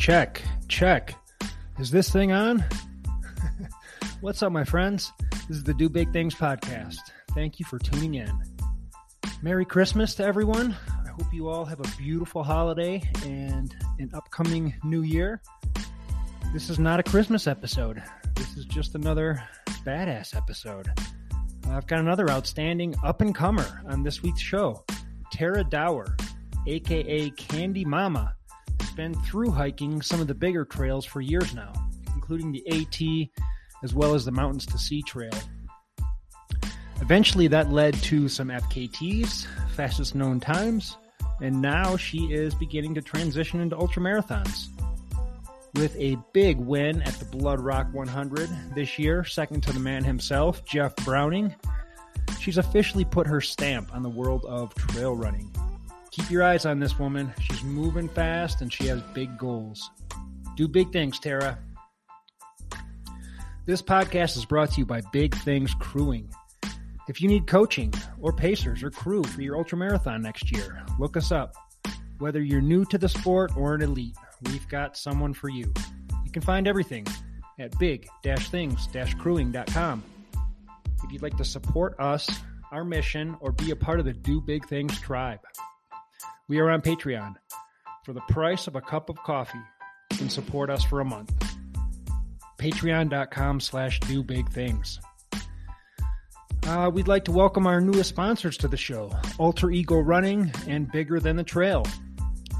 Check, check. Is this thing on? What's up, my friends? This is the Do Big Things podcast. Thank you for tuning in. Merry Christmas to everyone. I hope you all have a beautiful holiday and an upcoming new year. This is not a Christmas episode. This is just another badass episode. I've got another outstanding up and comer on this week's show. Tara Dower, aka Candy Mama, been through hiking some of the bigger trails for years now, including the AT as well as the Mountains to Sea Trail. Eventually, that led to some FKTs, fastest known times, and now she is beginning to transition into ultramarathons. With a big win at the Blood Rock 100 this year, second to the man himself, Jeff Browning, she's officially put her stamp on the world of trail running. Keep your eyes on this woman. She's moving fast and she has big goals. Do big things, Tara. This podcast is brought to you by Big Things Crewing. If you need coaching or pacers or crew for your ultramarathon next year, look us up. Whether you're new to the sport or an elite, we've got someone for you. You can find everything at big-things-crewing.com. If you'd like to support us, our mission, or be a part of the Do Big Things tribe, we are on Patreon. For the price of a cup of coffee, you can support us for a month. Patreon.com slash do big things. Uh, we'd like to welcome our newest sponsors to the show, Alter Ego Running and Bigger Than the Trail.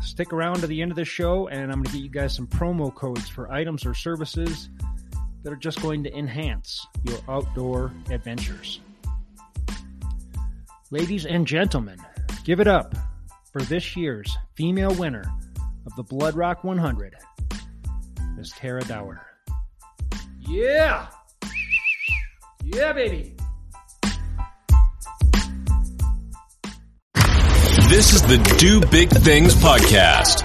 Stick around to the end of the show, and I'm going to get you guys some promo codes for items or services that are just going to enhance your outdoor adventures. Ladies and gentlemen, give it up for this year's female winner of the Blood Rock 100, Miss Tara Dower. Yeah! Yeah, baby! This is the Do Big Things podcast,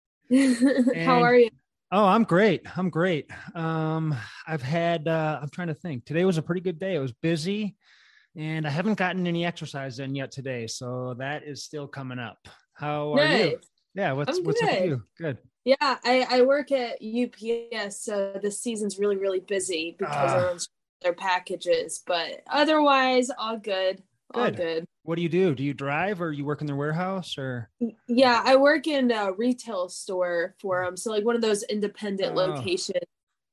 How are you? Oh, I'm great. I'm great. Um, I've had, uh, I'm trying to think. Today was a pretty good day. It was busy and I haven't gotten any exercise in yet today. So that is still coming up. How are Nice. you? Yeah. What's, I'm what's up with good. you? Good. Yeah, I, I work at UPS, so the season's really, really busy because everyone's their packages. But otherwise, all good. All Good. good. What do you do? Do you drive or you work in the warehouse or? Yeah, I work in a retail store for them. So like one of those independent Oh. locations.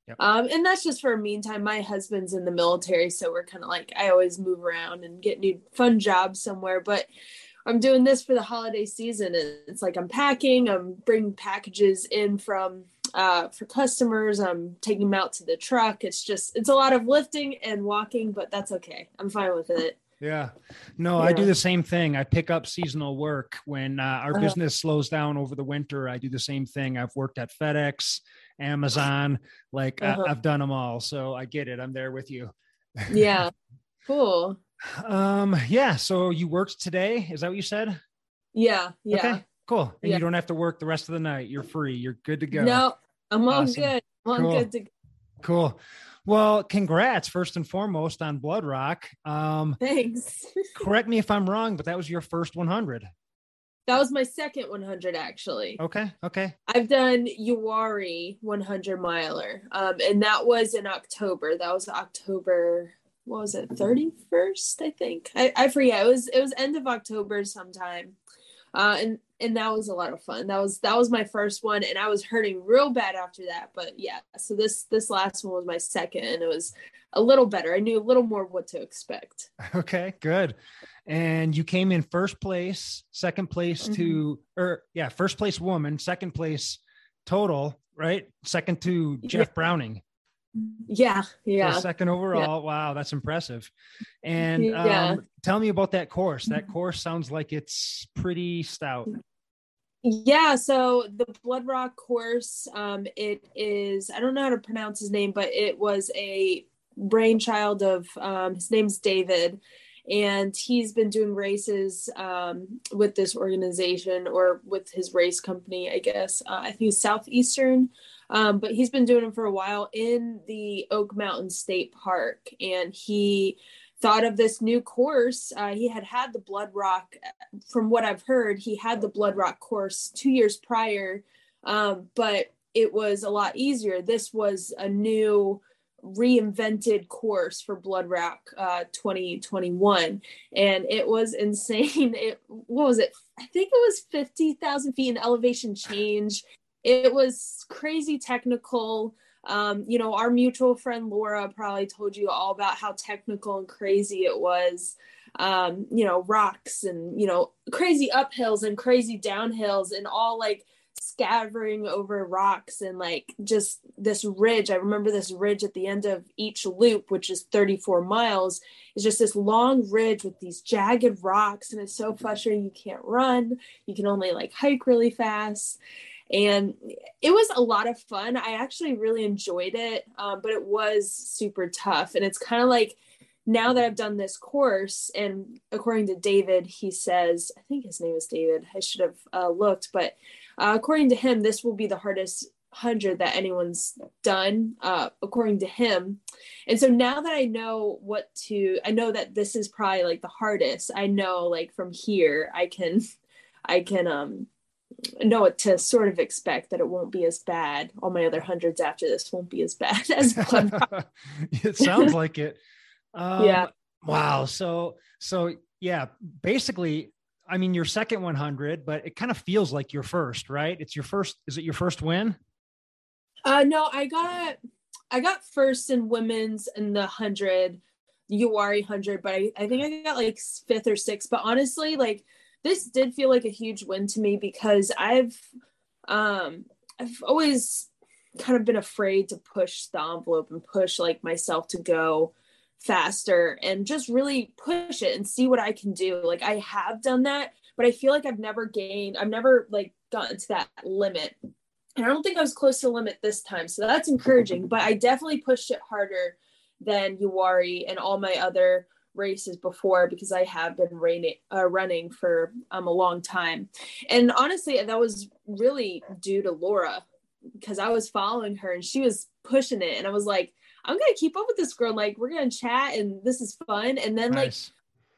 Yep. Um, and that's just for a meantime. My husband's in the military, so we're kind of like I always move around and get new fun jobs somewhere. But I'm doing this for the holiday season, and it's like I'm packing, I'm bringing packages in from uh, for customers. I'm taking them out to the truck. It's just it's a lot of lifting and walking, but that's okay. I'm fine with it. Yeah. No, I do the same thing. I pick up seasonal work when uh, our Uh-huh. business slows down over the winter. I do the same thing. I've worked at FedEx, Amazon, like Uh-huh. I, I've done them all. So I get it. I'm there with you. Yeah, cool. Um, yeah. So you worked today. Is that what you said? Yeah, yeah. Okay, cool. And Yeah. you don't have to work the rest of the night. You're free. You're good to go. No, I'm all Awesome. good. I'm all Cool. good to go. Cool. Well, congrats first and foremost on Blood Rock. Um, Thanks. correct me if I'm wrong, but that was your first 100. That was my second 100 actually. Okay. Okay. I've done Uwharrie 100 miler, um, and that was in October. That was October what was it 31st i think I, I forget it was it was end of october sometime uh and and that was a lot of fun. That was that was my first one and i was hurting real bad after that but yeah so this this last one was my second and it was a little better. I knew a little more what to expect. Okay good. And you came in first place second place mm-hmm. to or yeah first place woman second place total right? Second to jeff yeah. browning yeah, yeah. So second overall. Yeah. Wow, that's impressive. And yeah. um, tell me about that course. That course sounds like it's pretty stout. Yeah, so the Blood Rock course, um, it is I don't know how to pronounce his name, but it was a brainchild of um, his name's David, and he's been doing races um, with this organization or with his race company, I guess. Uh, I think Southeastern um, but he's been doing it for a while in the Oak Mountain State Park, and he thought of this new course. Uh, he had had the Blood Rock, from what I've heard, he had the Blood Rock course two years prior, um, but it was a lot easier. This was a new reinvented course for blood rock uh 2021 and it was insane it what was it i think it was 50,000 feet in elevation change it was crazy technical. Um, you know, our mutual friend Laura probably told you all about how technical and crazy it was. Um, you know, rocks and, you know, crazy uphills and crazy downhills and all like scattering over rocks and like just this ridge. I remember this ridge at the end of each loop, which is 34 miles, is just this long ridge with these jagged rocks. And it's so frustrating. You can't run, you can only like hike really fast and it was a lot of fun. I actually really enjoyed it, um, but it was super tough. And it's kind of like now that I've done this course, and according to David, he says, I think his name is David. I should have uh, looked, but uh, according to him, this will be the hardest hundred that anyone's done, uh, according to him. And so now that I know what to, I know that this is probably like the hardest. I know, like from here, I can, I can um know what to sort of expect that it won't be as bad. All my other hundreds after this won't be as bad as it sounds like it. Um, yeah. Wow. So so yeah, basically, I mean, your second 100, but it kind of feels like your first, right? It's your first. Is it your first win? Uh, no, I got I got first in women's in the hundred, Uwharrie hundred, but I, I think I got like fifth or sixth. But honestly, like this did feel like a huge win to me because I've um I've always kind of been afraid to push the envelope and push like myself to go faster and just really push it and see what I can do. Like I have done that, but I feel like I've never gained, I've never like gotten to that limit. And I don't think I was close to the limit this time. So that's encouraging, but I definitely pushed it harder than Uwharrie and all my other races before because I have been raining, uh, running for um, a long time. And honestly, that was really due to Laura because I was following her and she was pushing it. And I was like, I'm going to keep up with this girl. Like, we're going to chat and this is fun. And then, nice.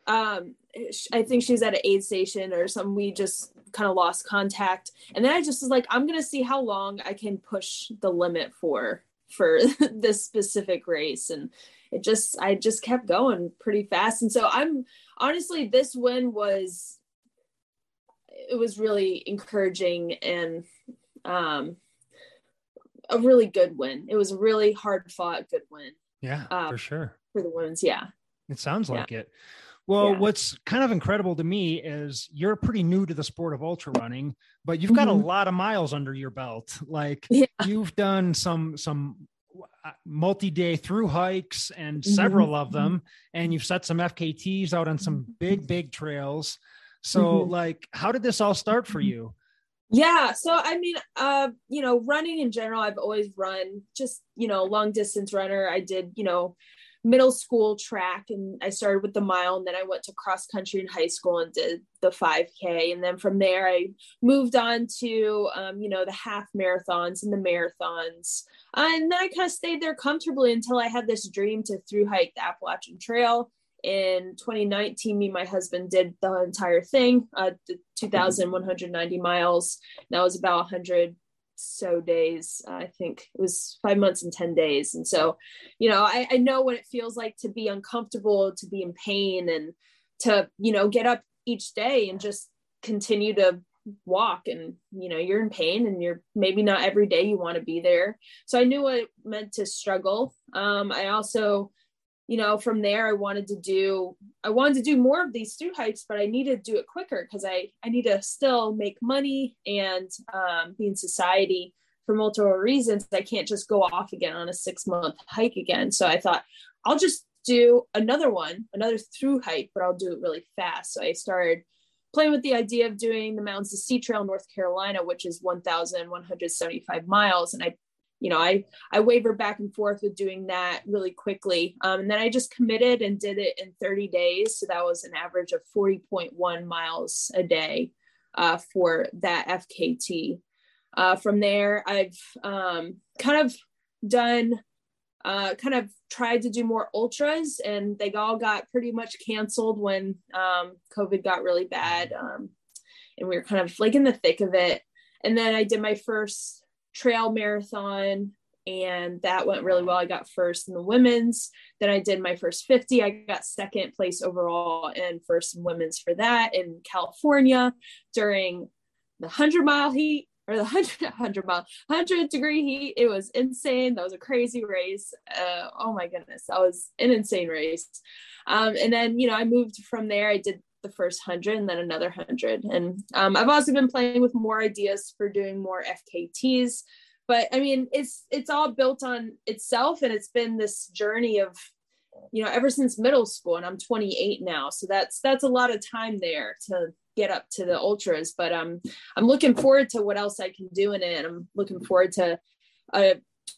like, um, I think she's at an aid station or something. We just kind of lost contact. And then I just was like, I'm going to see how long I can push the limit for for this specific race and it just I just kept going pretty fast. And so I'm honestly this win was it was really encouraging and um a really good win. It was a really hard fought good win. Yeah, uh, for sure. For the women's, yeah. It sounds like yeah. it. Well, yeah. what's kind of incredible to me is you're pretty new to the sport of ultra running, but you've got mm-hmm. a lot of miles under your belt. Like yeah. you've done some some multi-day through hikes and mm-hmm. several mm-hmm. of them and you've set some fkt's out on some big big trails so mm-hmm. like how did this all start for you yeah so i mean uh you know running in general i've always run just you know long distance runner i did you know middle school track and I started with the mile and then I went to cross country in high school and did the 5k and then from there I moved on to um, you know the half marathons and the marathons. Uh, and then I kind of stayed there comfortably until I had this dream to through hike the Appalachian Trail. In 2019 me and my husband did the entire thing uh, the 2190 miles. That was about 100 so days. Uh, I think it was five months and 10 days. And so, you know, I, I know what it feels like to be uncomfortable, to be in pain, and to, you know, get up each day and just continue to walk and you know you're in pain and you're maybe not every day you want to be there so i knew what it meant to struggle um, i also you know from there i wanted to do i wanted to do more of these through hikes but i needed to do it quicker because i i need to still make money and um, be in society for multiple reasons. I can't just go off again on a six month hike again. So i thought i'll just do another one another through hike but i'll do it really fast. So i started playing with the idea of doing the Mountains to Sea Trail, North Carolina, which is 1,175 miles. And I, you know, I I wavered back and forth with doing that really quickly, um, and then I just committed and did it in 30 days. So that was an average of 40.1 miles a day uh, for that FKT. Uh, from there, I've um, kind of done uh, kind of tried to do more ultras and they all got pretty much canceled when um, COVID got really bad. Um, and we were kind of like in the thick of it. And then I did my first trail marathon and that went really well. I got first in the women's. Then I did my first 50. I got second place overall and first in women's for that in California during the 100 mile heat or the 100, 100 mile 100 degree heat it was insane that was a crazy race uh, oh my goodness that was an insane race um, and then you know i moved from there i did the first 100 and then another 100 and um, i've also been playing with more ideas for doing more fkts but i mean it's it's all built on itself and it's been this journey of you know ever since middle school and i'm 28 now. So that's that's a lot of time there to get up to the ultras. But um i'm looking forward to what else i can do in it. I'm looking forward to uh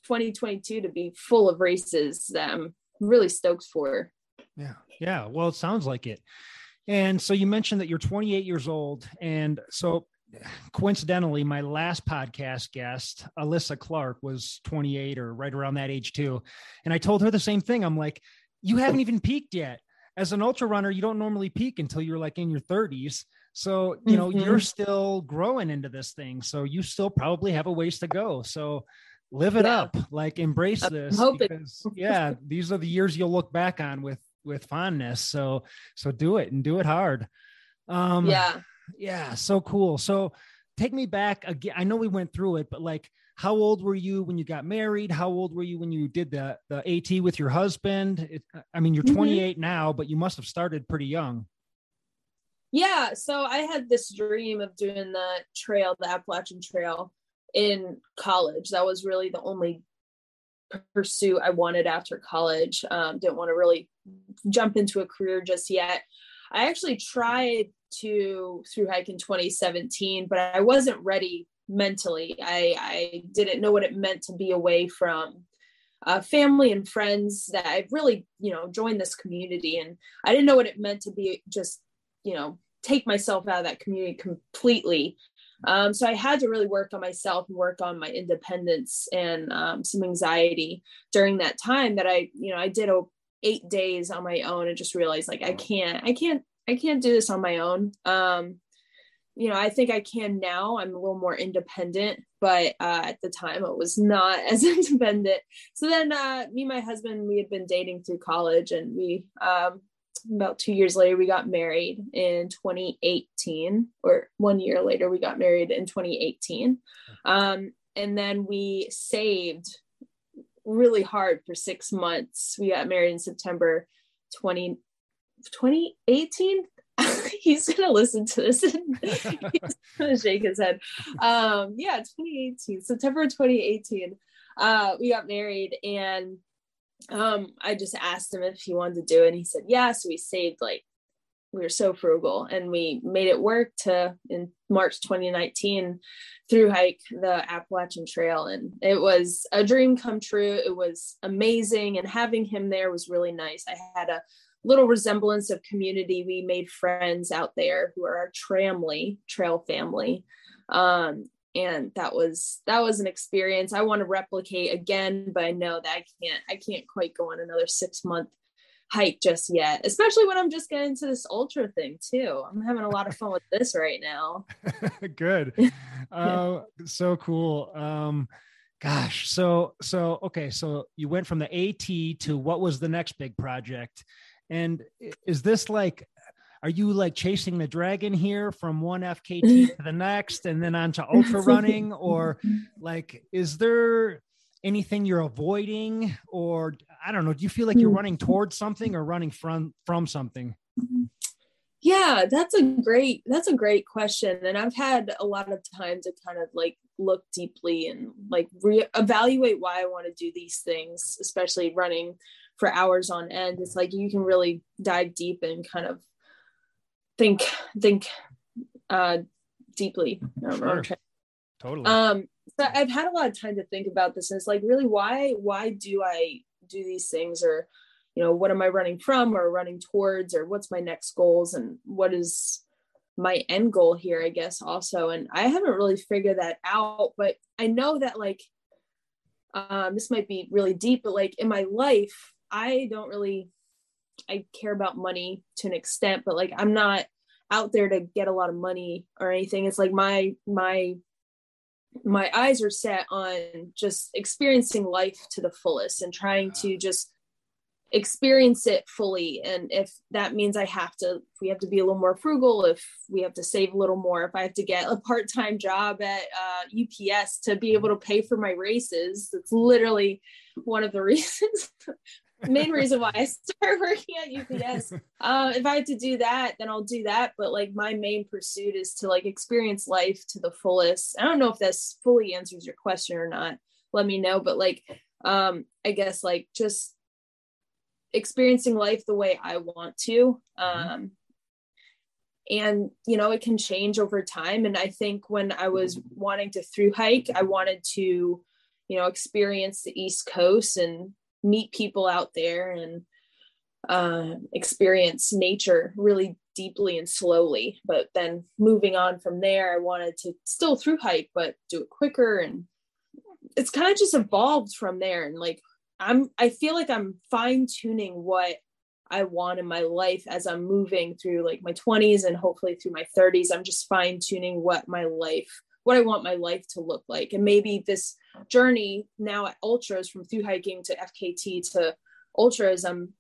2022 to be full of races that i'm really stoked for. Yeah. Yeah. Well it sounds like it and so you mentioned that you're 28 years old and so coincidentally my last podcast guest alyssa clark was 28 or right around that age too and i told her the same thing i'm like you haven't even peaked yet as an ultra runner you don't normally peak until you're like in your 30s so, you know, mm-hmm. you're still growing into this thing. So you still probably have a ways to go. So live it yeah. up, like embrace this because yeah, these are the years you'll look back on with with fondness. So so do it and do it hard. Um yeah. Yeah, so cool. So take me back again. I know we went through it, but like how old were you when you got married? How old were you when you did the the AT with your husband? It, I mean, you're mm-hmm. 28 now, but you must have started pretty young. Yeah, so I had this dream of doing the trail, the Appalachian Trail in college. That was really the only pursuit I wanted after college. Um, didn't want to really jump into a career just yet. I actually tried to through hike in 2017, but I wasn't ready mentally. I, I didn't know what it meant to be away from uh, family and friends that I've really, you know, joined this community. And I didn't know what it meant to be just, you know, take myself out of that community completely. Um, so I had to really work on myself and work on my independence and um, some anxiety during that time that I, you know, I did a, eight days on my own and just realized like, I can't, I can't, I can't do this on my own. Um, you know, I think I can now. I'm a little more independent, but uh, at the time it was not as independent. So then, uh, me and my husband, we had been dating through college, and we um, about two years later, we got married in 2018, or one year later, we got married in 2018. Um, and then we saved really hard for six months. We got married in September 20, 2018. he's gonna listen to this and he's gonna shake his head. Um, yeah, 2018, September 2018. Uh, we got married and um, I just asked him if he wanted to do it, and he said yeah. So we saved like we were so frugal, and we made it work to in March 2019 through hike the Appalachian Trail, and it was a dream come true. It was amazing, and having him there was really nice. I had a little resemblance of community. We made friends out there who are our tramily trail family. Um, and that was that was an experience i want to replicate again but i know that i can't i can't quite go on another six month hike just yet, especially when I'm just getting into this ultra thing too. I'm having a lot of fun with this right now. Good. uh, so cool. Um, gosh. So, so, okay. So you went from the AT to what was the next big project? And is this like, are you like chasing the dragon here from one FKT to the next and then on to ultra running? Or like, is there, anything you're avoiding or i don't know do you feel like you're hmm. running towards something or running from from something yeah that's a great that's a great question and i've had a lot of time to kind of like look deeply and like re- evaluate why i want to do these things especially running for hours on end it's like you can really dive deep and kind of think think uh deeply. Sure. totally. Um so I've had a lot of time to think about this and it's like really why why do I do these things? Or you know what am I running from or running towards? Or what's my next goals? And what is my end goal here I guess also? And I haven't really figured that out but I know that like um this might be really deep but like in my life I don't really I care about money to an extent but like I'm not out there to get a lot of money or anything. It's like my my my eyes are set on just experiencing life to the fullest and trying to just experience it fully. And if that means i have to if we have to be a little more frugal if we have to save a little more if i have to get a part-time job at uh, ups to be able to pay for my races that's literally one of the reasons main reason why I started working at UPS. Uh, if I had to do that, then I'll do that. But like my main pursuit is to like experience life to the fullest. I don't know if this fully answers your question or not. Let me know. But like, um, I guess like just experiencing life the way I want to. Mm-hmm. Um, and you know, it can change over time. And I think when I was wanting to through hike, I wanted to, you know, experience the East Coast and meet people out there and uh, experience nature really deeply and slowly. But then moving on from there, I wanted to still through hike, but do it quicker. And it's kind of just evolved from there. And like, I'm, I feel like I'm fine tuning what I want in my life as I'm moving through like my 20s and hopefully through my 30s. I'm just fine tuning what my life what I want my life to look like. And maybe this journey now at ultras from through hiking to FKT to ultras, I'm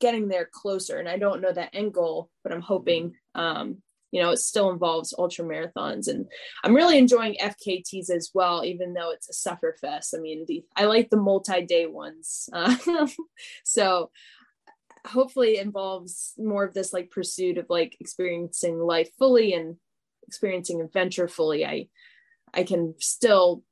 getting there closer. And I don't know that end goal, but I'm hoping, um, you know, it still involves ultra marathons. And I'm really enjoying FKTs as well, even though it's a suffer fest. I mean, the, I like the multi-day ones. Uh, so hopefully involves more of this like pursuit of like experiencing life fully and experiencing adventure fully i i can still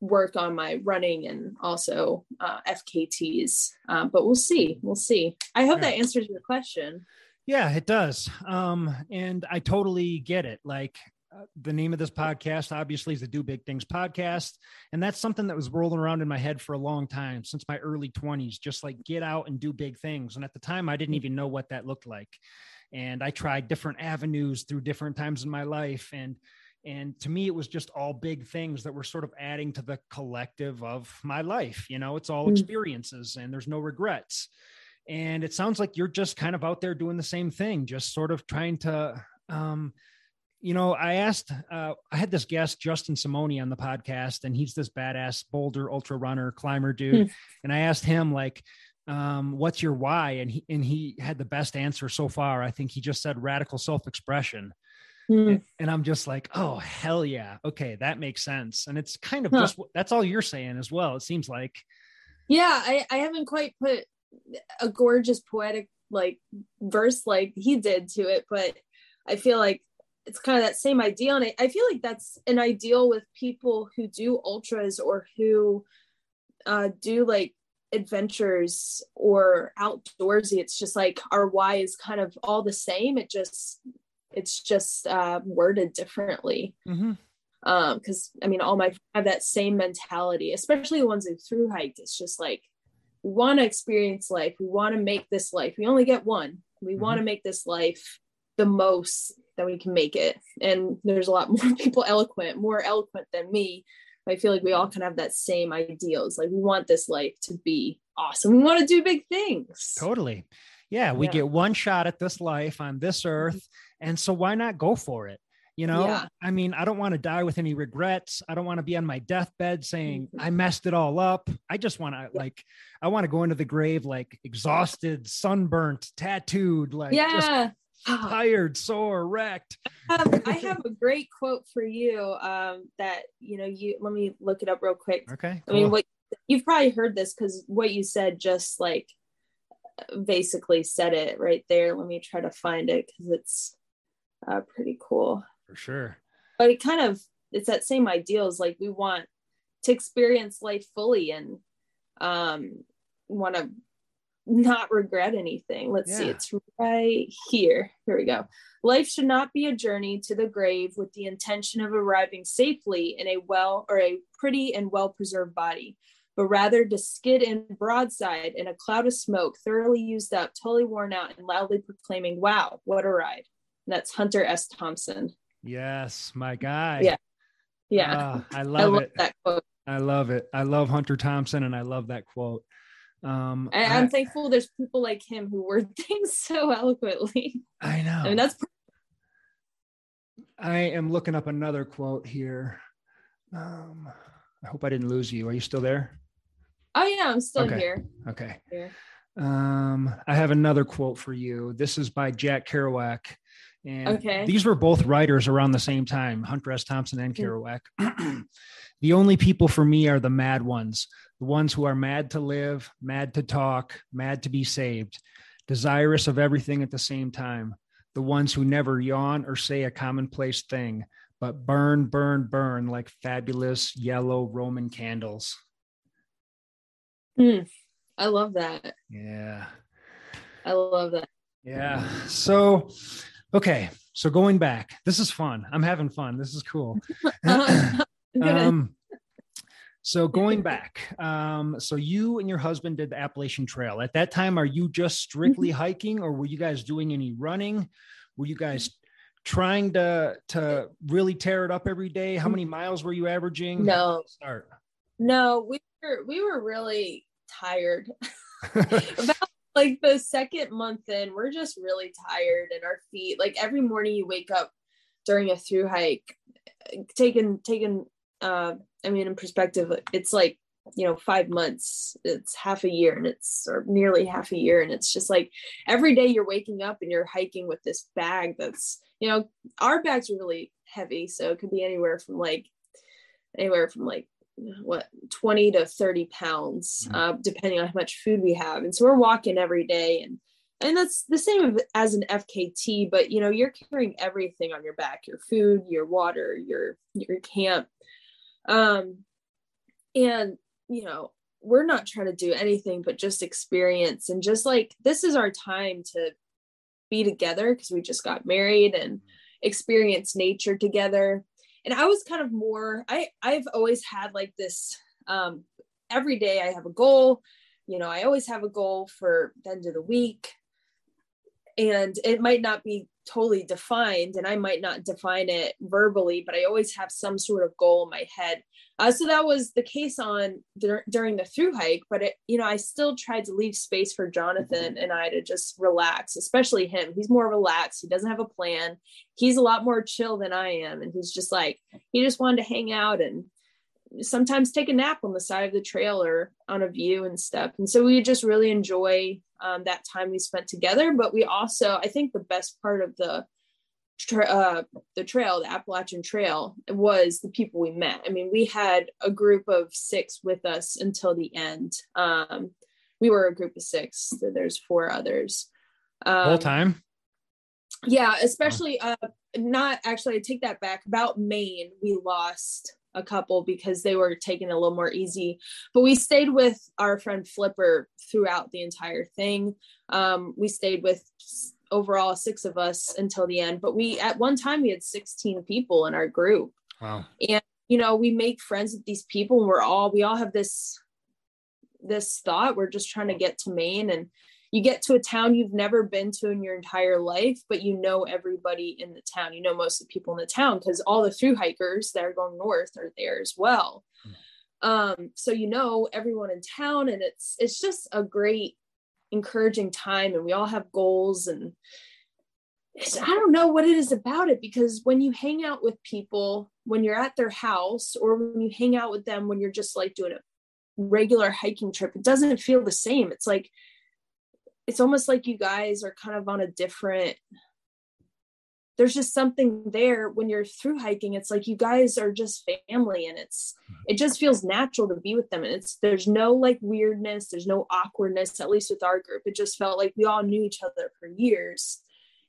work on my running and also uh, fkt's uh, but we'll see we'll see. I hope that answers your question. Yeah it does. Um and i totally get it. Like uh, the name of this podcast obviously is the do big things podcast. And that's something that was rolling around in my head for a long time since my early 20s just like get out and do big things. And at the time i didn't even know what that looked like. And I tried different avenues through different times in my life. And and to me it was just all big things that were sort of adding to the collective of my life you know it's all hmm. experiences and there's no regrets and it sounds like you're just kind of out there doing the same thing just sort of trying to um you know i asked uh, i had this guest justin simoni on the podcast and he's this badass boulder ultra runner climber dude hmm. and i asked him like um, what's your why? And he and he had the best answer so far. I think he just said radical self-expression. Mm. And I'm just like, oh hell yeah. Okay, that makes sense. And it's kind of huh. just that's all you're saying as well. It seems like. Yeah, I, I haven't quite put a gorgeous poetic like verse like he did to it, but I feel like it's kind of that same idea on it. I feel like that's an ideal with people who do ultras or who uh, do like adventures or outdoorsy it's just like our why is kind of all the same it just it's just uh, worded differently mm-hmm. um because i mean all my have that same mentality especially the ones who through hiked it's just like we want to experience life we want to make this life we only get one we mm-hmm. want to make this life the most that we can make it and there's a lot more people eloquent more eloquent than me I feel like we all kind of have that same ideals. Like we want this life to be awesome. We want to do big things. Totally. Yeah, we Yeah. get one shot at this life on this earth. And so why not go for it? You know, Yeah. I mean, I don't want to die with any regrets. I don't want to be on my deathbed saying Mhm. I messed it all up. I just want to like, I want to go into the grave like exhausted, sunburnt, tattooed, like yeah. Ah, tired, sore, wrecked. um, I have a great quote for you um, that, you know, you let me look it up real quick. Okay. I mean, what you've probably heard this because what you said just like basically said it right there. Let me try to find it because it's uh, pretty cool. for sure. But it kind of it's that same ideals. Like we want to experience life fully and um, want to not regret anything. Let's see, it's right here. Here we go. Life should not be a journey to the grave with the intention of arriving safely in a well or a pretty and well preserved body, but rather to skid in broadside in a cloud of smoke, thoroughly used up, totally worn out, and loudly proclaiming, Wow, what a ride. That's Hunter S. Thompson. Yes, my guy. Yeah. Yeah. Ah, I I love love it. that quote. I love it. I love Hunter Thompson and I love that quote. Um, I, I'm thankful there's people like him who word things so eloquently. I know. I mean, that's I am looking up another quote here. Um, I hope I didn't lose you. Are you still there? oh yeah, I'm still Okay. here. Okay. Here. Um, I have another quote for you. This is by Jack Kerouac. And Okay. these were both writers around the same time, Hunter S. Thompson and Mm. Kerouac. the only people for me are the mad ones, the ones who are mad to live, mad to talk, mad to be saved, desirous of everything at the same time, the ones who never yawn or say a commonplace thing, but burn, burn, burn like fabulous yellow Roman candles. Hmm. I love that. Yeah. I love that. Yeah. So, okay. So going back, this is fun. I'm having fun. This is cool. Um, so going back, um, so you and your husband did the Appalachian Trail. At that time, are you just strictly hiking, or were you guys doing any running? Were you guys trying to to really tear it up every day? How many miles were you averaging? No. Start. no, we were we were really tired. About like the second month in, we're just really tired and our feet. Like every morning you wake up during a through hike, taking taking uh I mean in perspective, it's like you know five months it's half a year and it's or nearly half a year and it's just like every day you're waking up and you're hiking with this bag that's you know our bags are really heavy so it could be anywhere from like anywhere from like what 20 to 30 pounds Mhm. uh, depending on how much food we have. And so we're walking every day and and that's the same as an fkt but you know you're carrying everything on your back your food your water your your camp. Um and you know we're not trying to do anything but just experience and just like this is our time to be together because we just got married and experience nature together and i was kind of more i i've always had like this um every day i have a goal. You know i always have a goal for the end of the week and it might not be totally defined and i might not define it verbally but i always have some sort of goal in my head. Uh, so that was the case on dur- during the through hike but it you know i still tried to leave space for jonathan and i to just relax especially him. He's more relaxed. He doesn't have a plan. He's a lot more chill than i am and he's just like he just wanted to hang out and sometimes take a nap on the side of the trail or on a view and stuff. And so we just really enjoy um, that time we spent together but we also i think the best part of the tra- uh, the trail the appalachian trail was the people we met. I mean we had a group of six with us until the end. Um, we were a group of six so there's four others. Um, Whole time. yeah especially uh not actually i take that back about maine we lost a couple because they were taking it a little more easy. But we stayed with our friend flipper throughout the entire thing. Um we stayed with overall six of us until the end. But we at one time we had 16 people in our group. Wow. And, you know we make friends with these people and we're all we all have this this thought. We're just trying to get to maine and you get to a town you've never been to in your entire life but you know everybody in the town you know most of the people in the town because all the through hikers that are going north are there as well Um, so you know everyone in town and it's it's just a great encouraging time and we all have goals and I don't know what it is about it because when you hang out with people, when you're at their house, or when you hang out with them when you're just like doing a regular hiking trip, it doesn't feel the same. It's like, it's almost like you guys are kind of on a different, there's just something there when you're through hiking. It's like you guys are just family and it's, it just feels natural to be with them. And it's, there's no like weirdness, there's no awkwardness, at least with our group. It just felt like we all knew each other for years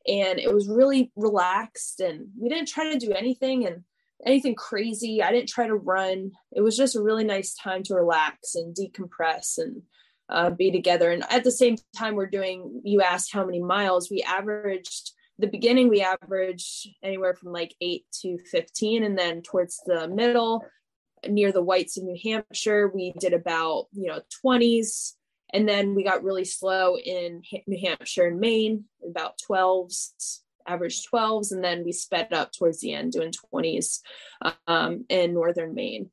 and it was really relaxed and we didn't try to do anything and anything crazy i didn't try to run it was just a really nice time to relax and decompress and uh, be together and at the same time we're doing you asked how many miles we averaged the beginning we averaged anywhere from like 8 to 15 and then towards the middle near the whites of new hampshire we did about you know 20s and then we got really slow in New Hampshire and Maine, about 12s, average 12s. And then we sped up towards the end doing 20s um, in Northern Maine.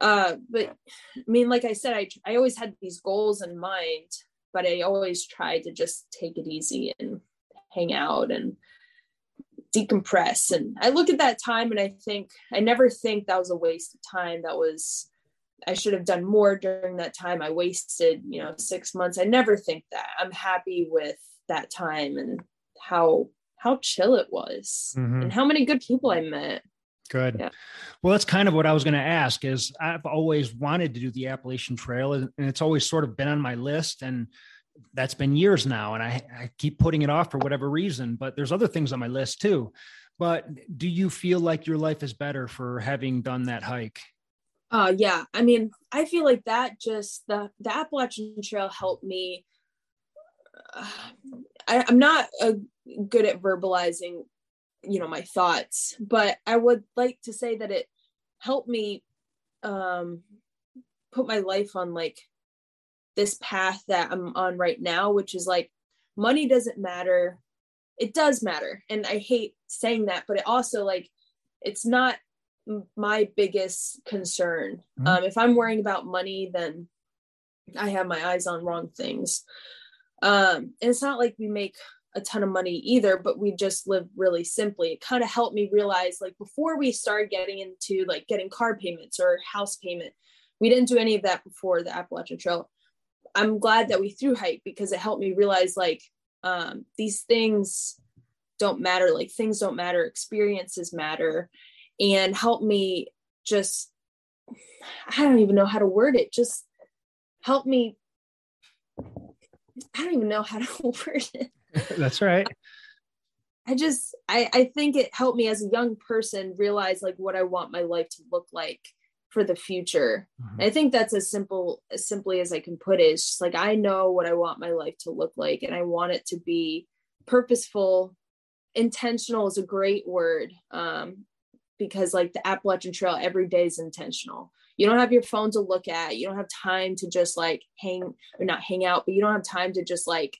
Uh, but I mean, like I said, I, I always had these goals in mind, but I always tried to just take it easy and hang out and decompress. And I look at that time and I think, I never think that was a waste of time. That was, I should have done more during that time. I wasted, you know, six months. I never think that. I'm happy with that time and how how chill it was mm-hmm. and how many good people I met. Good. Yeah. Well, that's kind of what I was going to ask is I've always wanted to do the Appalachian Trail and it's always sort of been on my list and that's been years now and I, I keep putting it off for whatever reason, but there's other things on my list too. But do you feel like your life is better for having done that hike? uh yeah i mean i feel like that just the the appalachian trail helped me uh, I, i'm not a, good at verbalizing you know my thoughts but i would like to say that it helped me um put my life on like this path that i'm on right now which is like money doesn't matter it does matter and i hate saying that but it also like it's not my biggest concern. Mm-hmm. Um, if I'm worrying about money, then I have my eyes on wrong things. Um, and it's not like we make a ton of money either, but we just live really simply. It kind of helped me realize, like, before we started getting into like getting car payments or house payment, we didn't do any of that before the Appalachian Trail. I'm glad that we through hike because it helped me realize, like, um, these things don't matter. Like, things don't matter. Experiences matter and help me just I don't even know how to word it. Just help me. I don't even know how to word it. That's right. I just I I think it helped me as a young person realize like what I want my life to look like for the future. Mm-hmm. I think that's as simple as simply as I can put it. It's just like I know what I want my life to look like and I want it to be purposeful. Intentional is a great word. Um, because like the Appalachian Trail every day is intentional. You don't have your phone to look at. You don't have time to just like hang or not hang out, but you don't have time to just like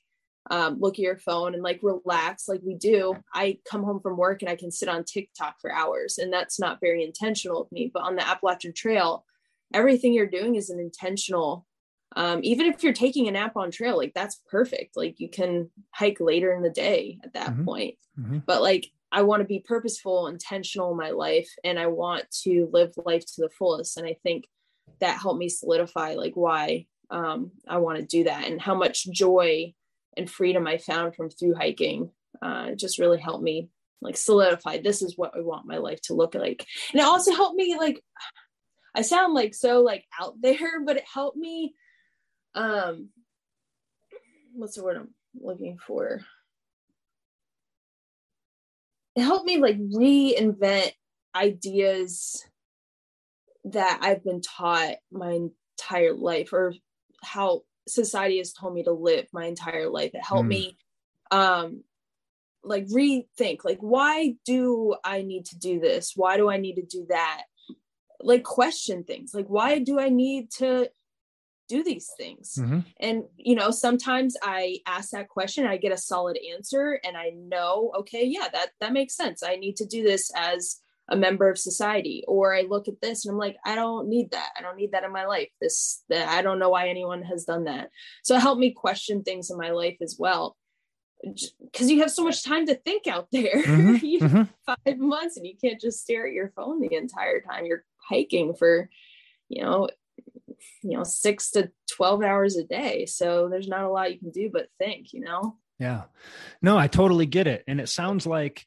um, look at your phone and like relax like we do. I come home from work and I can sit on TikTok for hours, and that's not very intentional of me. But on the Appalachian Trail, everything you're doing is an intentional. Um, even if you're taking a nap on trail, like that's perfect. Like you can hike later in the day at that mm-hmm. point. Mm-hmm. But like I want to be purposeful, intentional in my life, and I want to live life to the fullest. And I think that helped me solidify like why um, I want to do that and how much joy and freedom I found from through hiking. Uh, just really helped me like solidify this is what I want my life to look like. And it also helped me like I sound like so like out there, but it helped me um what's the word I'm looking for? it helped me like reinvent ideas that I've been taught my entire life or how society has told me to live my entire life. It helped mm. me um like rethink like why do I need to do this? Why do I need to do that? Like question things. Like why do I need to do these things mm-hmm. and you know sometimes i ask that question i get a solid answer and i know okay yeah that that makes sense i need to do this as a member of society or i look at this and i'm like i don't need that. I don't need that in my life. This that i don't know why anyone has done that. So it helped me question things in my life as well. Because you have so much time to think out there. Mm-hmm, you mm-hmm. five months and you can't just stare at your phone the entire time. You're hiking for you know you know six to 12 hours a day. So there's not a lot you can do but think you know? Yeah. No i totally get it. And it sounds like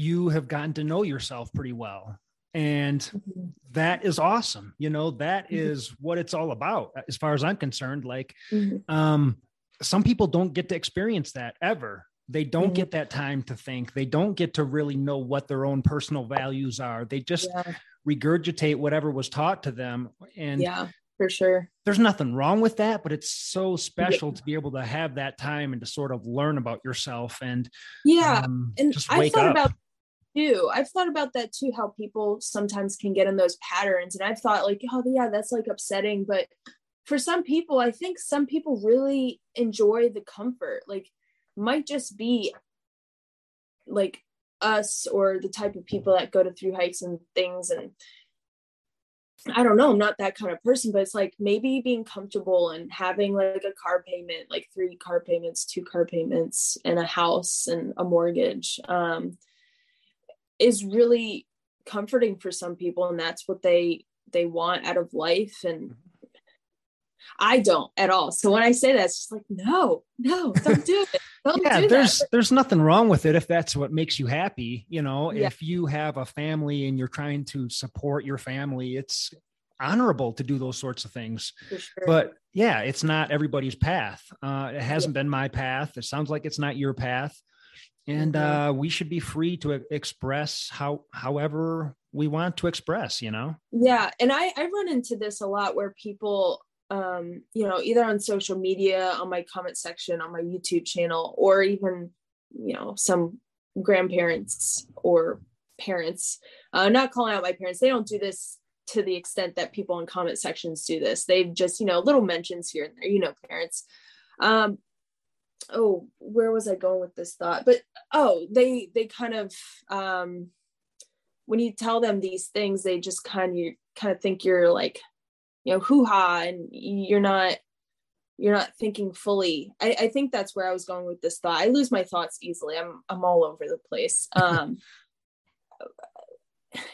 you have gotten to know yourself pretty well and mm-hmm. that is awesome you know that mm-hmm. what it's all about as far as i'm concerned like mm-hmm. um some people don't get to experience that ever they don't get that time to think they don't get to really know what their own personal values are they just yeah. regurgitate whatever was taught to them and yeah for sure there's nothing wrong with that but it's so special yeah. to be able to have that time and to sort of learn about yourself and yeah um, and i've thought up. about too i've thought about that too how people sometimes can get in those patterns and i've thought like oh yeah that's like upsetting but for some people i think some people really enjoy the comfort like might just be like us or the type of people that go to through hikes and things and I don't know, I'm not that kind of person, but it's like maybe being comfortable and having like a car payment, like three car payments, two car payments, and a house and a mortgage um, is really comforting for some people, and that's what they they want out of life. And I don't at all. So when I say that, it's just like, no, no, don't do it. Don't yeah, do there's that. there's nothing wrong with it if that's what makes you happy. You know, yeah. if you have a family and you're trying to support your family, it's honorable to do those sorts of things. Sure. But yeah, it's not everybody's path. Uh, it hasn't yeah. been my path. It sounds like it's not your path. And mm-hmm. uh, we should be free to express how however we want to express, you know? Yeah. And I, I run into this a lot where people um, you know, either on social media, on my comment section, on my YouTube channel, or even, you know, some grandparents or parents. Uh, not calling out my parents, they don't do this to the extent that people in comment sections do this. They've just, you know, little mentions here and there, you know, parents. Um, oh, where was I going with this thought? But oh, they they kind of um when you tell them these things, they just kind of kind of think you're like you know hoo-ha and you're not you're not thinking fully. I, I think that's where i was going with this thought. I lose my thoughts easily. I'm i'm all over the place. Um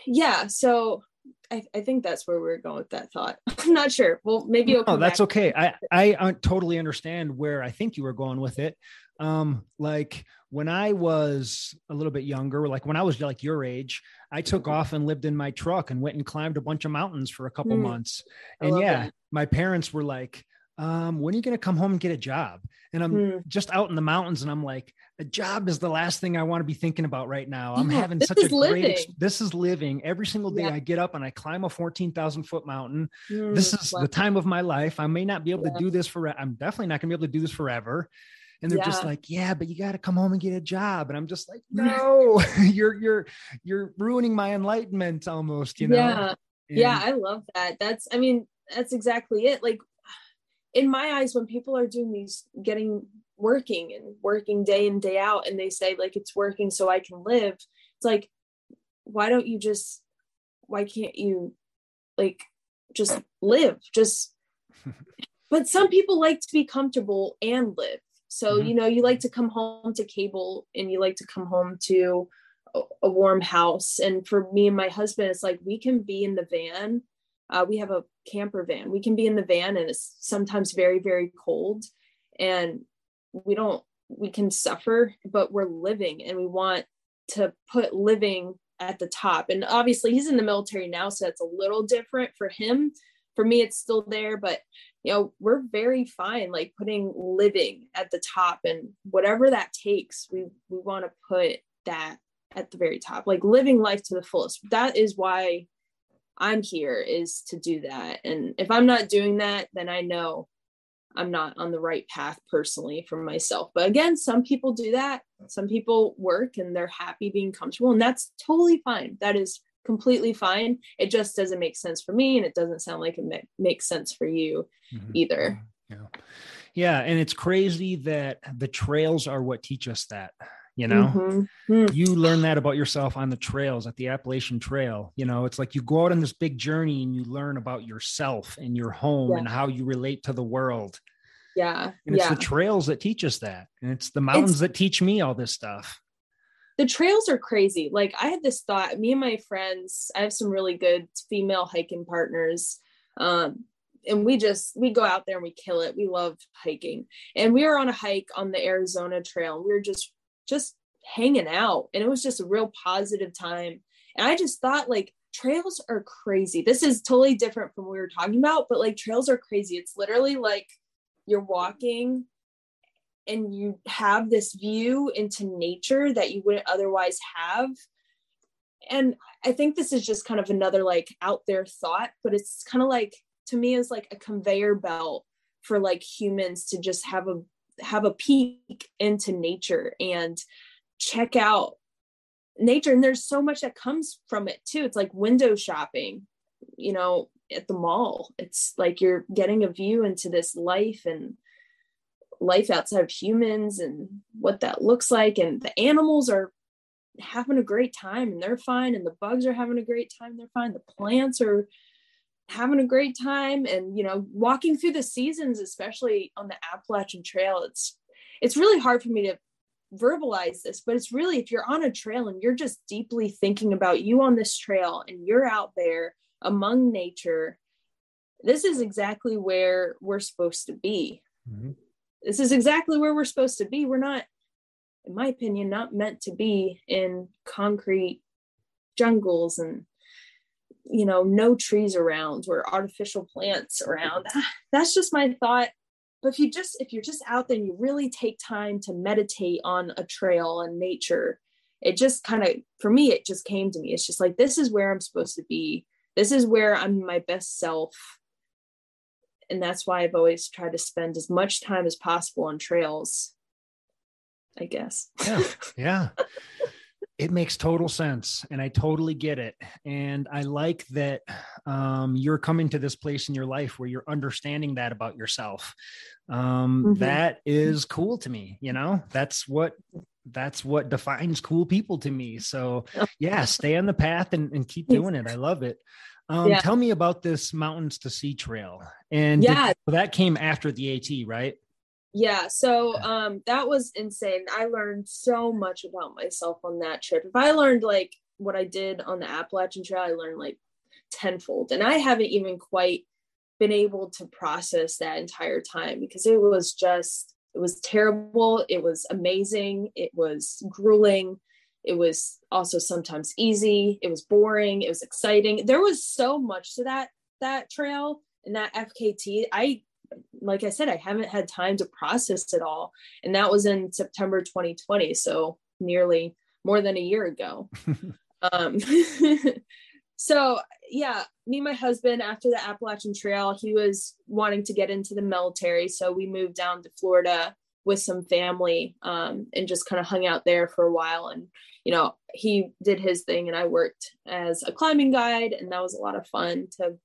yeah so I, I think that's where we are going with that thought. I'm not sure. Well, maybe. Oh, that's okay. I, I I totally understand where I think you were going with it. Um, like when I was a little bit younger, like when I was like your age, I took mm-hmm. off and lived in my truck and went and climbed a bunch of mountains for a couple mm. months. And yeah, that. my parents were like, um, when are you going to come home and get a job? And I'm mm. just out in the mountains and I'm like, a job is the last thing I want to be thinking about right now. I'm yeah, having such a living. great, this is living every single day. Yeah. I get up and I climb a 14,000 foot mountain. Mm, this is wow. the time of my life. I may not be able yeah. to do this for, I'm definitely not gonna be able to do this forever and they're just like yeah but you got to come home and get a job and i'm just like no you're you're you're ruining my enlightenment almost you know yeah and, yeah i love that that's i mean that's exactly it like in my eyes when people are doing these getting working and working day in day out and they say like it's working so i can live it's like why don't you just why can't you like just live just but some people like to be comfortable and live so, mm-hmm. you know, you like to come home to cable and you like to come home to a, a warm house. And for me and my husband, it's like we can be in the van. Uh, we have a camper van. We can be in the van and it's sometimes very, very cold. And we don't, we can suffer, but we're living and we want to put living at the top. And obviously, he's in the military now, so that's a little different for him. For me, it's still there, but you know we're very fine like putting living at the top and whatever that takes we we want to put that at the very top like living life to the fullest that is why i'm here is to do that and if i'm not doing that then i know i'm not on the right path personally for myself but again some people do that some people work and they're happy being comfortable and that's totally fine that is completely fine. It just doesn't make sense for me, and it doesn't sound like it ma- makes sense for you mm-hmm. either. Mm-hmm. Yeah. Yeah. And it's crazy that the trails are what teach us that. You know? Mm-hmm. you learn that about yourself on the trails at the appalachian trail you know? It's like you go out on this big journey and you learn about yourself and your home yeah. and how you relate to the world. Yeah and it's yeah. the trails that teach us that. And it's the mountains it's, that teach me all this stuff. The trails are crazy. Like i had this thought me and my friends i have some really good female hiking partners um, and we just we go out there and we kill it. We love hiking. And we were on a hike on the arizona trail. We were just just hanging out and it was just a real positive time. And i just thought like trails are crazy. This is totally different from what we were talking about but like trails are crazy. It's literally like you're walking and you have this view into nature that you wouldn't otherwise have. And i think this is just kind of another like out there thought but it's kind of like to me is like a conveyor belt for like humans to just have a have a peek into nature and check out nature. And there's so much that comes from it too. It's like window shopping you know at the mall. It's like you're getting a view into this life and life outside of humans and what that looks like. And the animals are having a great time and they're fine and the bugs are having a great time. They're fine. The plants are having a great time and you know walking through the seasons especially on the appalachian trail it's it's really hard for me to verbalize this but it's really if you're on a trail and you're just deeply thinking about you on this trail and you're out there among nature this is exactly where we're supposed to be mm-hmm. this is exactly where we're supposed to be we're not in my opinion not meant to be in concrete jungles and you know no trees around or artificial plants around. That's just my thought. But if you just if you're just out there and you really take time to meditate on a trail and nature it just kind of for me it just came to me. It's just like this is where i'm supposed to be. This is where i'm my best self. And that's why i've always tried to spend as much time as possible on trails i guess. Yeah. Yeah it makes total sense and i totally get it. And i like that um, you're coming to this place in your life where you're understanding that about yourself. Um, mm-hmm. that is cool to me you know? That's what that's what defines cool people to me. So yeah stay on the path and, and keep doing it. I love it. Um, yeah. tell me about this mountains to sea trail. And yeah. did, that came after the at right yeah so um that was insane. I learned so much about myself on that trip. If i learned like what i did on the appalachian trail i learned like tenfold and i haven't even quite been able to process that entire time because it was just it was terrible it was amazing it was grueling it was also sometimes easy it was boring it was exciting. There was so much to that that trail and that fkt i like I said, I haven't had time to process it all. And that was in September 2020. So nearly more than a year ago. um, so yeah, me and my husband, after the Appalachian Trail, he was wanting to get into the military. So we moved down to Florida with some family um, and just kind of hung out there for a while. And, you know, he did his thing and I worked as a climbing guide. And that was a lot of fun to,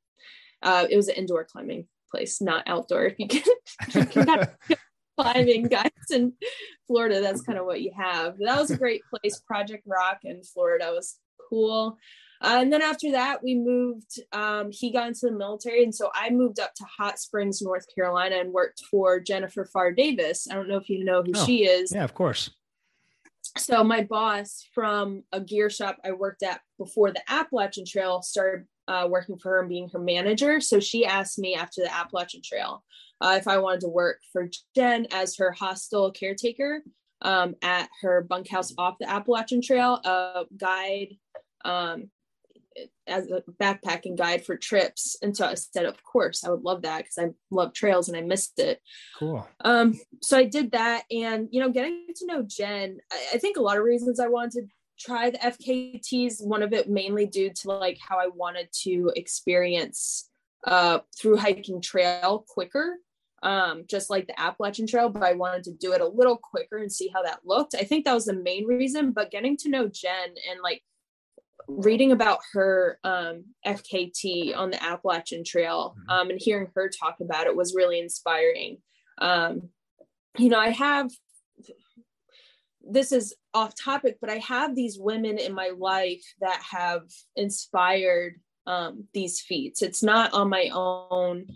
uh, it was an indoor climbing place, not outdoor. If you can, climbing guys in Florida, that's kind of what you have. That was a great place. Project Rock in Florida was cool. Uh, and then after that, we moved. Um, he got into the military, and so I moved up to Hot Springs, North Carolina, and worked for Jennifer Pharr Davis. I don't know if you know who oh, she is. Yeah, of course. So my boss from a gear shop I worked at before the Appalachian Trail started uh, working for her and being her manager. So she asked me after the Appalachian Trail uh, if I wanted to work for Jen as her hostel caretaker um, at her bunkhouse off the Appalachian Trail, a guide, um, as a backpacking guide for trips. And so I said, of course, I would love that because I love trails and I missed it. Cool. Um, so I did that. And, you know, getting to know Jen, I, I think a lot of reasons I wanted try the FKTs. One of it mainly due to like how I wanted to experience uh, through hiking trail quicker, um, just like the Appalachian Trail, but I wanted to do it a little quicker and see how that looked. I think that was the main reason. But getting to know Jen and like reading about her um, FKT on the Appalachian Trail mm-hmm. um, and hearing her talk about it was really inspiring. Um, you know, I have this is off topic, but I have these women in my life that have inspired um, these feats. It's not on my own.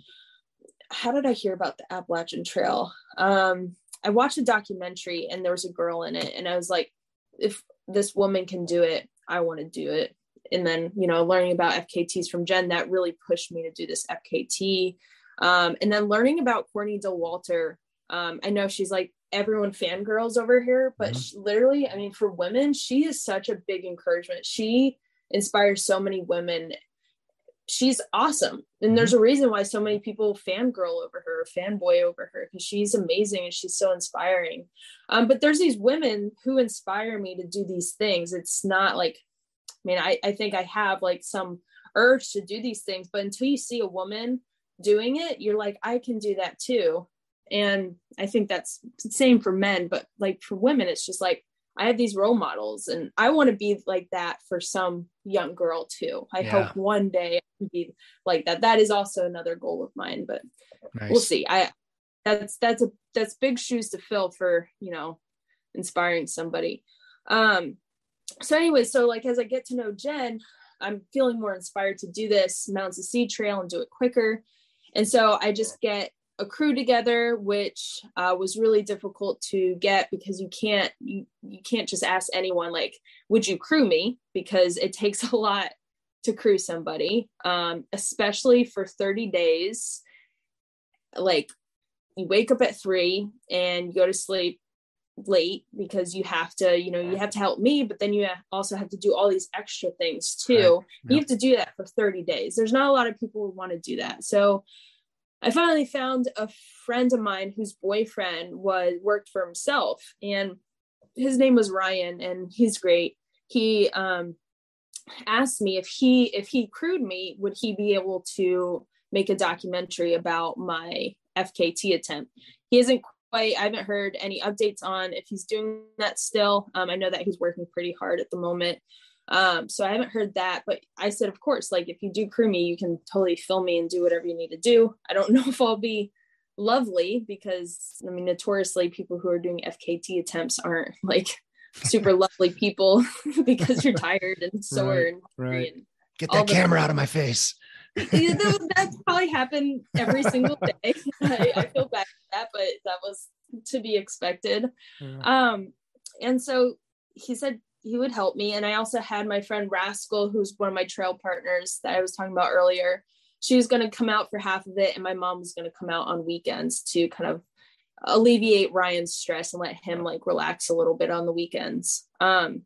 How did I hear about the Appalachian Trail? Um, I watched a documentary and there was a girl in it, and I was like, if this woman can do it, I want to do it. And then, you know, learning about FKTs from Jen, that really pushed me to do this FKT. Um, and then learning about Courtney Dauwalter. Um, I know she's like everyone fangirls over here, but mm-hmm. she, literally, I mean, for women, she is such a big encouragement. She inspires so many women. She's awesome. And mm-hmm. there's a reason why so many people fangirl over her, fanboy over her, because she's amazing and she's so inspiring. Um, but there's these women who inspire me to do these things. It's not like, I mean, I, I think I have like some urge to do these things, but until you see a woman doing it, you're like, I can do that too and i think that's the same for men but like for women it's just like i have these role models and i want to be like that for some young girl too. I yeah. hope one day i can be like that. That is also another goal of mine but nice. we'll see. I that's that's a that's big shoes to fill for you know inspiring somebody. Um so anyway so like as i get to know jen i'm feeling more inspired to do this mountains to sea trail and do it quicker. And so i just get a crew together which uh, was really difficult to get because you can't you, you can't just ask anyone like would you crew me? because it takes a lot to crew somebody um, especially for 30 days. Like you wake up at three and you go to sleep late because you have to you know you have to help me but then you also have to do all these extra things too. Right. yep. you have to do that for 30 days. There's not a lot of people who want to do that. So I finally found a friend of mine whose boyfriend was worked for himself and his name was Ryan and he's great. He um, asked me if he if he crewed me would he be able to make a documentary about my FKT attempt. He isn't quite I haven't heard any updates on if he's doing that still. Um, I know that he's working pretty hard at the moment. Um, so I haven't heard that, but I said, of course, like if you do crew me, you can totally film me and do whatever you need to do. I don't know if I'll be lovely because I mean, notoriously, people who are doing FKT attempts aren't like super lovely people because you're tired and sore right, and, right. and get that camera out of my face. That's probably happened every single day. I, I, feel bad for that, but that was to be expected. Yeah. Um, and so he said, he would help me. And I also had my friend Rascal, who's one of my trail partners that I was talking about earlier. She was going to come out for half of it, and my mom was going to come out on weekends to kind of alleviate Ryan's stress and let him like relax a little bit on the weekends. Um,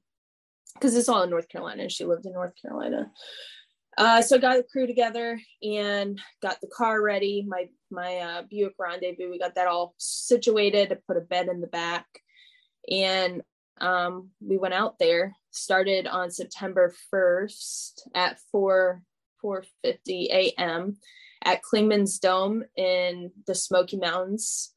because it's all in North Carolina, she lived in North Carolina. Uh, so I got the crew together and got the car ready. My my uh, Buick Rendezvous, we got that all situated. I put a bed in the back, and um, we went out there started on september 1st at 4 4.50 a.m at clingmans dome in the smoky mountains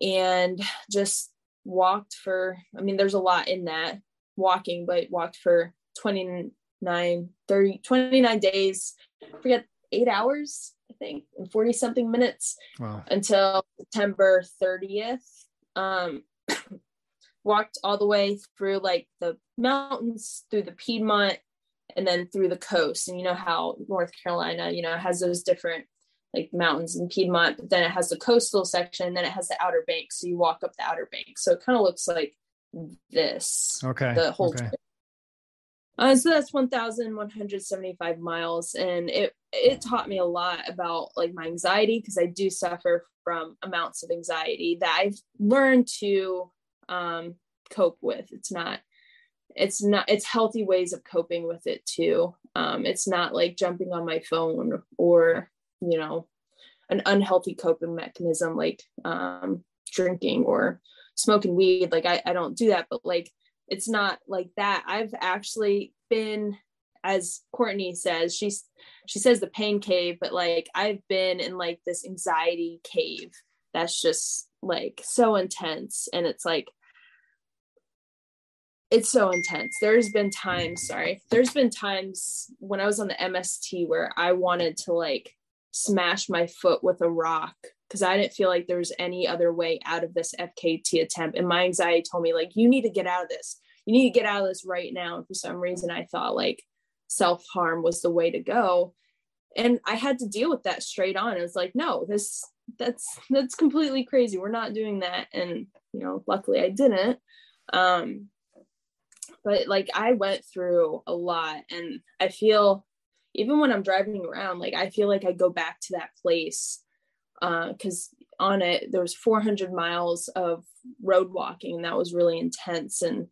and just walked for i mean there's a lot in that walking but walked for 29 30 29 days I forget eight hours i think and 40 something minutes wow. until september 30th um walked all the way through like the mountains, through the Piedmont, and then through the coast. And you know how North Carolina, you know, has those different like mountains in Piedmont, but then it has the coastal section, and then it has the outer bank. So you walk up the outer bank. So it kind of looks like this. Okay. The whole okay. Uh, so that's 1,175 miles, and it it taught me a lot about like my anxiety because I do suffer from amounts of anxiety that I've learned to um, cope with. It's not it's not it's healthy ways of coping with it too. Um, it's not like jumping on my phone or you know an unhealthy coping mechanism like um, drinking or smoking weed. Like I, I don't do that, but like it's not like that. I've actually been as Courtney says, she's she says the pain cave, but like I've been in like this anxiety cave that's just like so intense and it's like it's so intense. There's been times, sorry, there's been times when I was on the MST where I wanted to like smash my foot with a rock because I didn't feel like there was any other way out of this FKT attempt. And my anxiety told me, like, you need to get out of this. You need to get out of this right now. And for some reason, I thought like self harm was the way to go. And I had to deal with that straight on. It was like, no, this that's that's completely crazy. We're not doing that. And you know, luckily I didn't. Um, but like I went through a lot, and I feel even when I'm driving around, like I feel like I go back to that place because uh, on it there was 400 miles of road walking and that was really intense and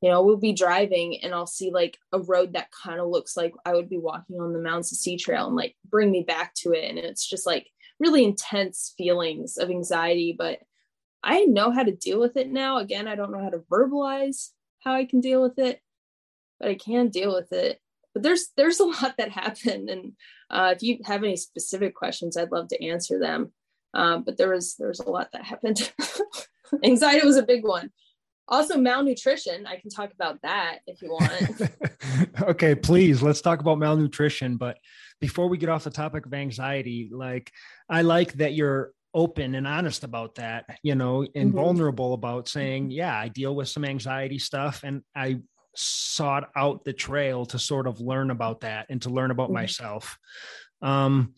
you know we'll be driving and i'll see like a road that kind of looks like i would be walking on the mountains of sea trail and like bring me back to it and it's just like really intense feelings of anxiety but i know how to deal with it now. Again i don't know how to verbalize how i can deal with it but i can deal with it. But there's there's a lot that happened and uh, if you have any specific questions i'd love to answer them. Um, but there was there was a lot that happened. Anxiety was a big one. Also malnutrition i can talk about that if you want. Okay please let's talk about malnutrition but before we get off the topic of anxiety like i like that you're open and honest about that you know and mm-hmm. vulnerable about saying yeah i deal with some anxiety stuff and i sought out the trail to sort of learn about that and to learn about mm-hmm. myself. Um,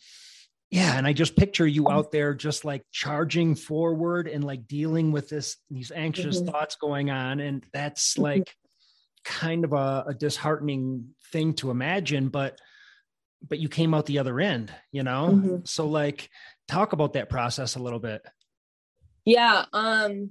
yeah, and I just picture you out there just like charging forward and like dealing with this these anxious mm-hmm. thoughts going on, and that's mm-hmm. like kind of a, a, disheartening thing to imagine, but but you came out the other end, you know. Mm-hmm. So like, talk about that process a little bit. Yeah, um,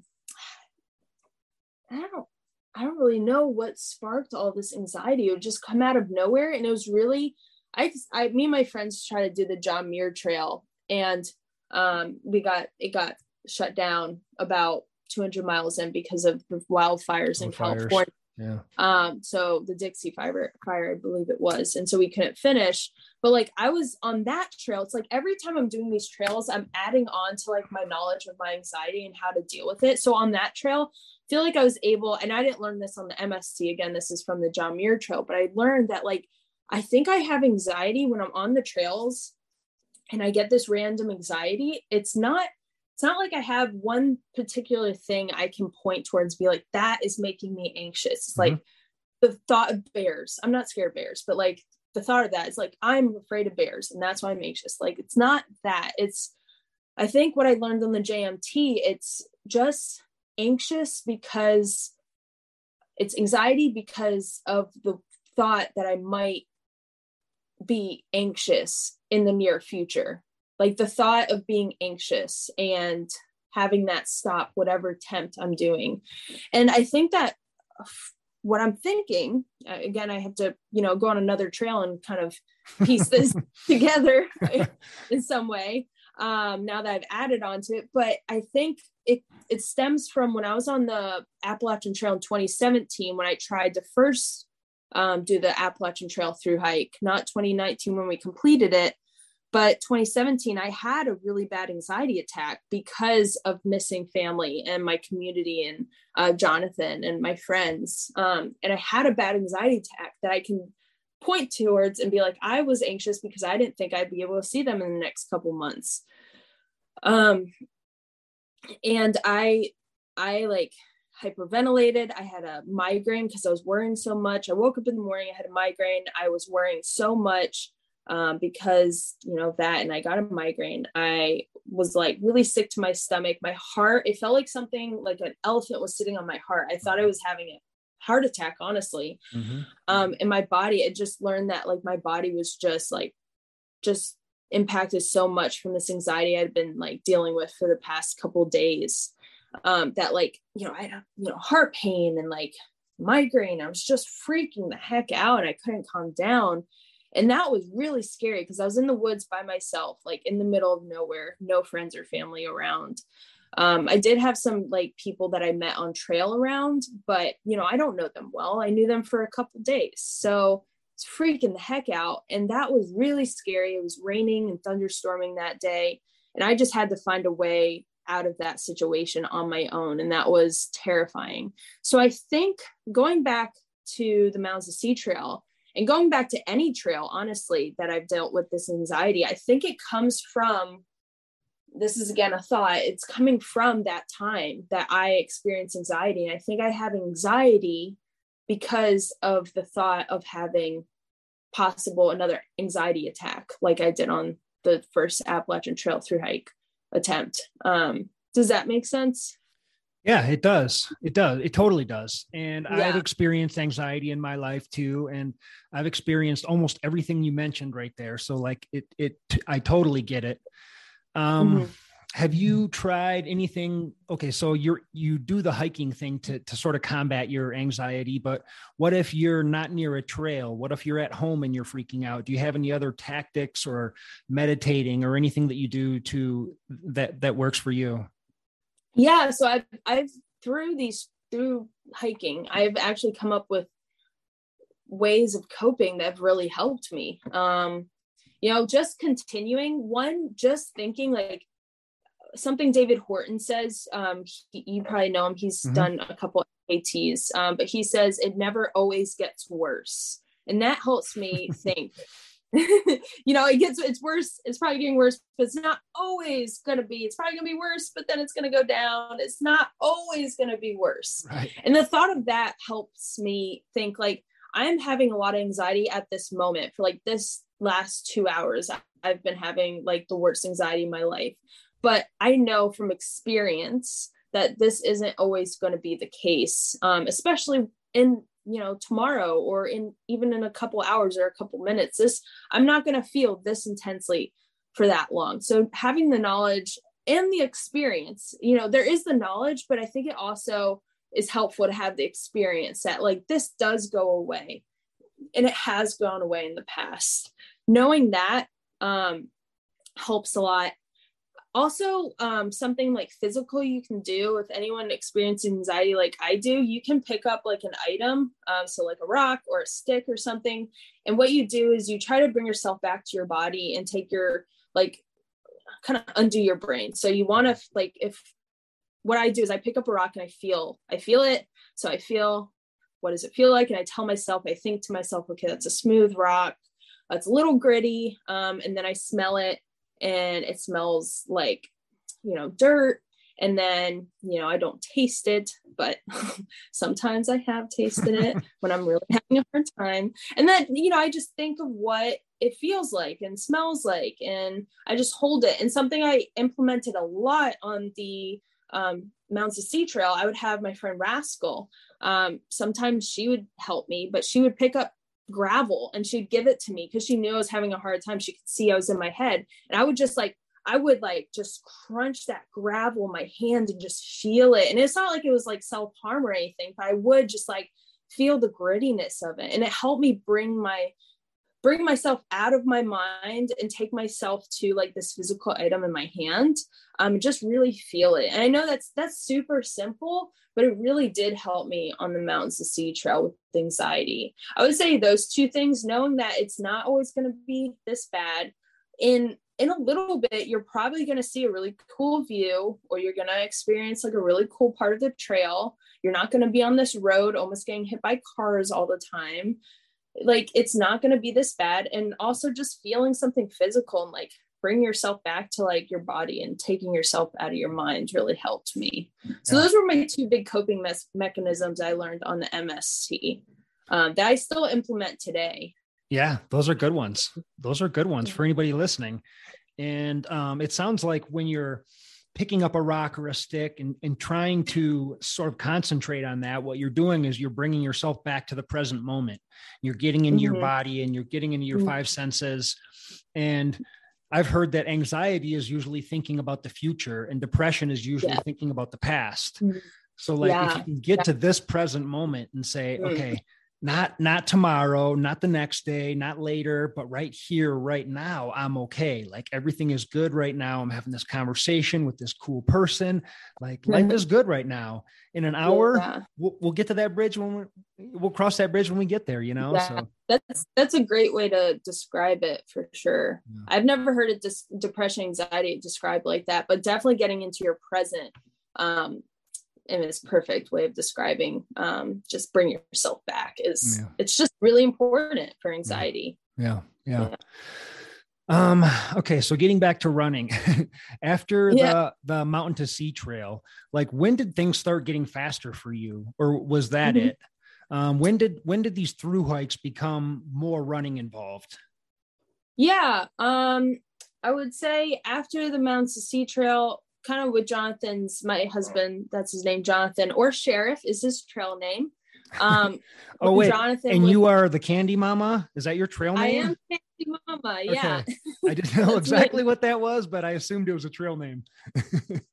I don't I don't really know what sparked all this anxiety. It would just come out of nowhere. And it was really, I, I, me and my friends tried to do the John Muir Trail, and um, we got it got shut down about 200 miles in because of the wildfires in. California. Yeah. Um, so the Dixie fire, fire, I believe it was, and so we couldn't finish. But like I was on that trail, it's like every time I'm doing these trails, I'm adding on to like my knowledge of my anxiety and how to deal with it. So on that trail, feel like I was able, and I didn't learn this on the MST. Again, this is from the John Muir Trail, but I learned that like I think I have anxiety when I'm on the trails and I get this random anxiety. It's not it's not like I have one particular thing I can point towards be like that is making me anxious. It's mm-hmm. like the thought of bears. I'm not scared of bears, but like the thought of that is like I'm afraid of bears and that's why I'm anxious. Like it's not that. It's I think what I learned on the JMT, it's just anxious because it's anxiety because of the thought that I might be anxious in the near future. Like the thought of being anxious and having that stop whatever attempt I'm doing. And I think that what I'm thinking, again, I have to, you know, go on another trail and kind of piece this together in some way um, now that I've added onto it. But I think it it stems from when I was on the Appalachian Trail in 2017 when I tried to first um, do the Appalachian Trail through hike, not 2019 when we completed it, but 2017 I had a really bad anxiety attack because of missing family and my community and uh, Jonathan and my friends, um, and I had a bad anxiety attack that I can point towards and be like i was anxious because i didn't think i'd be able to see them in the next couple months. Um and i i like hyperventilated. I had a migraine because i was worrying so much. I woke up in the morning i had a migraine. I was worrying so much um, because you know that and i got a migraine i was like really sick to my stomach my heart it felt like something like an elephant was sitting on my heart i thought i was having a heart attack honestly mm-hmm. um in my body it just learned that like my body was just like just impacted so much from this anxiety I'd been like dealing with for the past couple days. Um, that like, you know, I had you know, heart pain and like migraine. I was just freaking the heck out and I couldn't calm down. And that was really scary because I was in the woods by myself, like in the middle of nowhere, no friends or family around. Um, I did have some like people that I met on trail around, but you know, I don't know them well. I knew them for a couple days. So it's freaking the heck out. And that was really scary. It was raining and thunderstorming that day. And I just had to find a way out of that situation on my own. And that was terrifying. So I think going back to the Mountains of Sea Trail and going back to any trail, honestly, that I've dealt with this anxiety, I think it comes from this is again a thought it's coming from that time that i experienced anxiety. And i think i have anxiety because of the thought of having possible another anxiety attack like i did on the first appalachian trail through hike attempt. Um does that make sense yeah, it does. It does. It totally does. And Yeah. I've experienced anxiety in my life too. And I've experienced almost everything you mentioned right there. So like it, it, I totally get it. Um, Mhm. have you tried anything? Okay. So you're, you do the hiking thing to, to sort of combat your anxiety, but what if you're not near a trail? What if you're at home and you're freaking out? Do you have any other tactics or meditating or anything that you do to that, that works for you? Yeah so i've i've through these through hiking i've actually come up with ways of coping that have really helped me um you know just continuing one just thinking like something david horton says um he, you probably know him he's Mhm. done a couple ats um but he says it never always gets worse and that helps me think you know it gets it's worse it's probably getting worse but it's not always going to be it's probably going to be worse but then it's going to go down. It's not always going to be worse. Right. and the thought of that helps me think like i'm having a lot of anxiety at this moment for like this last two hours i've been having like the worst anxiety in my life. But i know from experience that this isn't always going to be the case um, especially in you know tomorrow or in even in a couple hours or a couple minutes this i'm not going to feel this intensely for that long. So having the knowledge and the experience you know there is the knowledge but i think it also is helpful to have the experience that like this does go away and it has gone away in the past. Knowing that um helps a lot also um something like physical you can do with anyone experiencing anxiety like i do you can pick up like an item um, so like a rock or a stick or something and what you do is you try to bring yourself back to your body and take your like kind of undo your brain. So you want to like if what i do is i pick up a rock and i feel i feel it so i feel what does it feel like? And i tell myself i think to myself okay that's a smooth rock it's a little gritty um, and then i smell it and it smells like you know dirt. And then you know i don't taste it but sometimes i have tasted it when i'm really having a hard time. And then you know i just think of what it feels like and smells like and i just hold it. And something i implemented a lot on the um, mountains of sea trail i would have my friend rascal um, sometimes she would help me but she would pick up gravel and she'd give it to me because she knew I was having a hard time. She could see I was in my head. And I would just like, I would like just crunch that gravel in my hand and just feel it. And it's not like it was like self harm or anything, but I would just like feel the grittiness of it. And it helped me bring my bring myself out of my mind and take myself to like this physical item in my hand um just really feel it. And i know that's that's super simple but it really did help me on the mountains to sea trail with anxiety. I would say those two things knowing that it's not always going to be this bad in in a little bit you're probably going to see a really cool view or you're going to experience like a really cool part of the trail. You're not going to be on this road almost getting hit by cars all the time like it's not going to be this bad and also just feeling something physical and like bring yourself back to like your body and taking yourself out of your mind really helped me so Yeah. those were my two big coping mes- mechanisms i learned on the mst um, that i still implement today Yeah, those are good ones. Those are good ones for anybody listening. And um, it sounds like when you're picking up a rock or a stick and, and trying to sort of concentrate on that, what you're doing is you're bringing yourself back to the present moment. You're getting into your Mhm. body and you're getting into your Mhm. five senses. And I've heard that anxiety is usually thinking about the future and depression is usually Yeah. thinking about the past. Mhm. So like if you can get to this present moment and say, Mm. okay, not not tomorrow, not the next day, not later, but right here, right now, I'm okay. Like everything is good right now. I'm having this conversation with this cool person. Like life Mhm. is good right now. In an hour, Yeah. we'll, we'll get to that bridge when we we'll cross that bridge when we get there. You know, Yeah. so that's that's a great way to describe it for sure Yeah. i've never heard it dis- depression anxiety described like that but definitely getting into your present um and it's perfect way of describing um just bring yourself back is Yeah. it's just really important for anxiety yeah, yeah. Um, okay, so getting back to running, after Yeah. the the mountain to sea trail, like when did things start getting faster for you, or was that Mhm. it? Um, when did when did these through hikes become more running involved? Yeah, um, I would say after the Mountains to Sea Trail, kind of with Jonathan's my husband, that's his name, Jonathan, or Sheriff is his trail name. Um, Oh wait, Jonathan and was- you are the Candy Mama? Is that your trail name? I am Candy Mama. Yeah, I didn't know exactly what that was, but I assumed it was a trail name.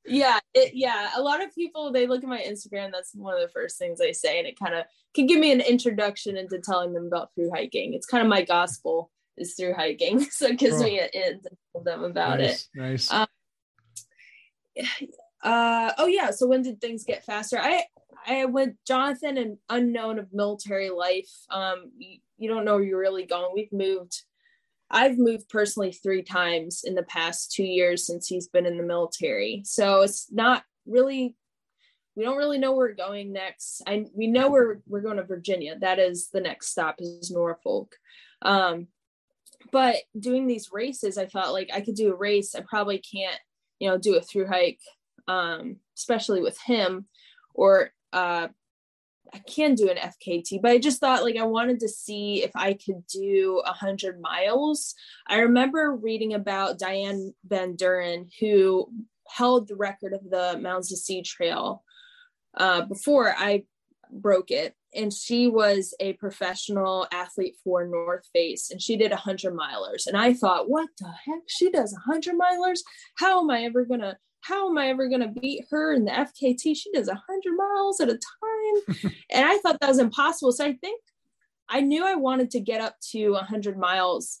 yeah, it, yeah. A lot of people they look at my Instagram. That's one of the first things they say, and it kind of can give me an introduction into telling them about through hiking. It's kind of my gospel is through hiking, so it gives Cool. me an in to tell them about it. nice, Nice. Um, uh oh yeah. So when did things get faster? I i went jonathan and unknown of military life. Um you, you don't know where you're really going. We've moved i've moved personally three times in the past two years since he's been in the military. So it's not really we don't really know where we're going next. I we know we're we're going to virginia. That is the next stop is norfolk. Um but doing these races i thought like i could do a race. I probably can't you know do a through hike um especially with him or uh i can do an fkt but i just thought like i wanted to see if i could do a hundred miles. I remember reading about diane van deren who held the record of the Mountains to sea trail uh before. I broke it and she was a professional athlete for north face and she did a hundred milers and i thought what the heck she does a hundred milers how am I ever gonna how am I ever gonna beat her in the FKT? She does a hundred miles at a time. and I thought that was impossible. So I think I knew I wanted to get up to a hundred miles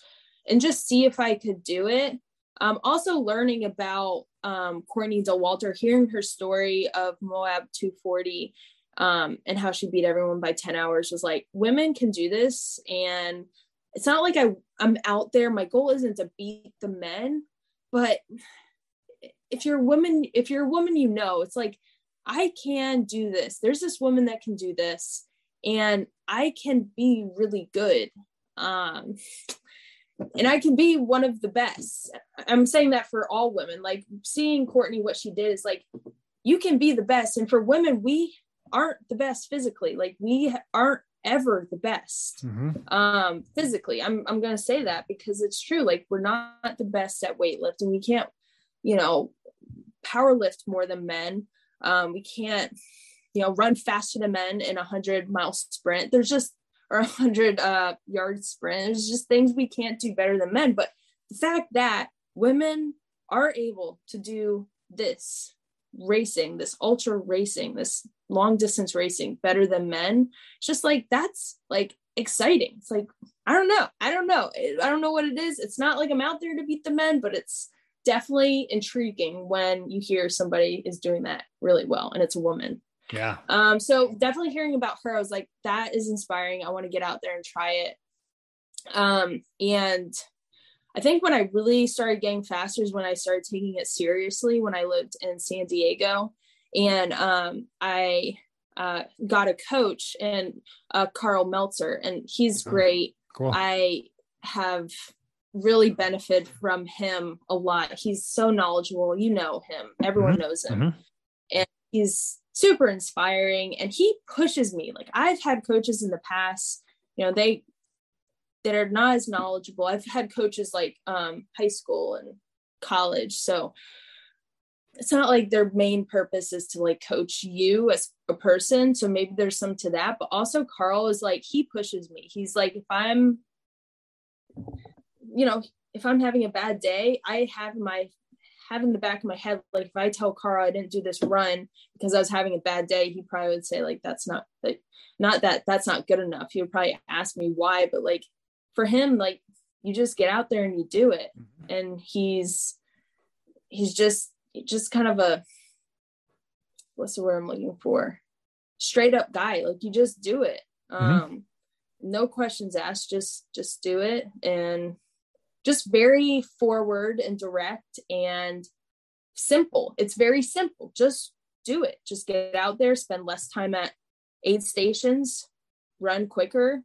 and just see if I could do it. Um, also learning about um, Courtney Dauwalter, hearing her story of Moab 240 um, and how she beat everyone by 10 hours was like, women can do this. And it's not like I, I'm out there. My goal isn't to beat the men, but if you're a woman if you're a woman you know it's like i can do this there's this woman that can do this and i can be really good um and i can be one of the best i'm saying that for all women like seeing courtney what she did is like you can be the best and for women we aren't the best physically. Like we aren't ever the best Mhm. um physically. I'm i'm going to say that because it's true. Like we're not the best at weightlifting. We can't you know power lift more than men. Um we can't you know run faster than men in a 100 mile sprint. There's just or a 100 uh yard sprint. There's just things we can't do better than men. But the fact that women are able to do this racing this ultra racing this long distance racing better than men it's just like that's like exciting. It's like i don't know. I don't know. I don't know what it is. It's not like i'm out there to beat the men but it's definitely intriguing when you hear somebody is doing that really well and it's a woman. Yeah. um so definitely hearing about her i was like that is inspiring. I want to get out there and try it. Um and i think when i really started getting faster is when i started taking it seriously when i lived in san diego and um i uh, got a coach and uh, karl meltzer and he's great Cool. I have really benefited from him a lot. He's so knowledgeable. You know him. Everyone knows him. Mhm. And he's super inspiring and he pushes me. Like I've had coaches in the past, you know, they that are not as knowledgeable. I've had coaches like um high school and college. So it's not like their main purpose is to like coach you as a person. So maybe there's some to that. But also Karl is like he pushes me. He's like, if I'm, you know, if I'm having a bad day, I have my have in the back of my head, like if I tell Karl I didn't do this run because I was having a bad day, he probably would say, like, that's not like not that that's not good enough. He would probably ask me why, but like for him, like you just get out there and you do it. And he's he's just just kind of a what's the word I'm looking for? Straight up guy. Like you just do it. Um no questions asked, just just do it and just very forward and direct and simple. It's very simple. Just do it. Just get out there, spend less time at aid stations, run quicker,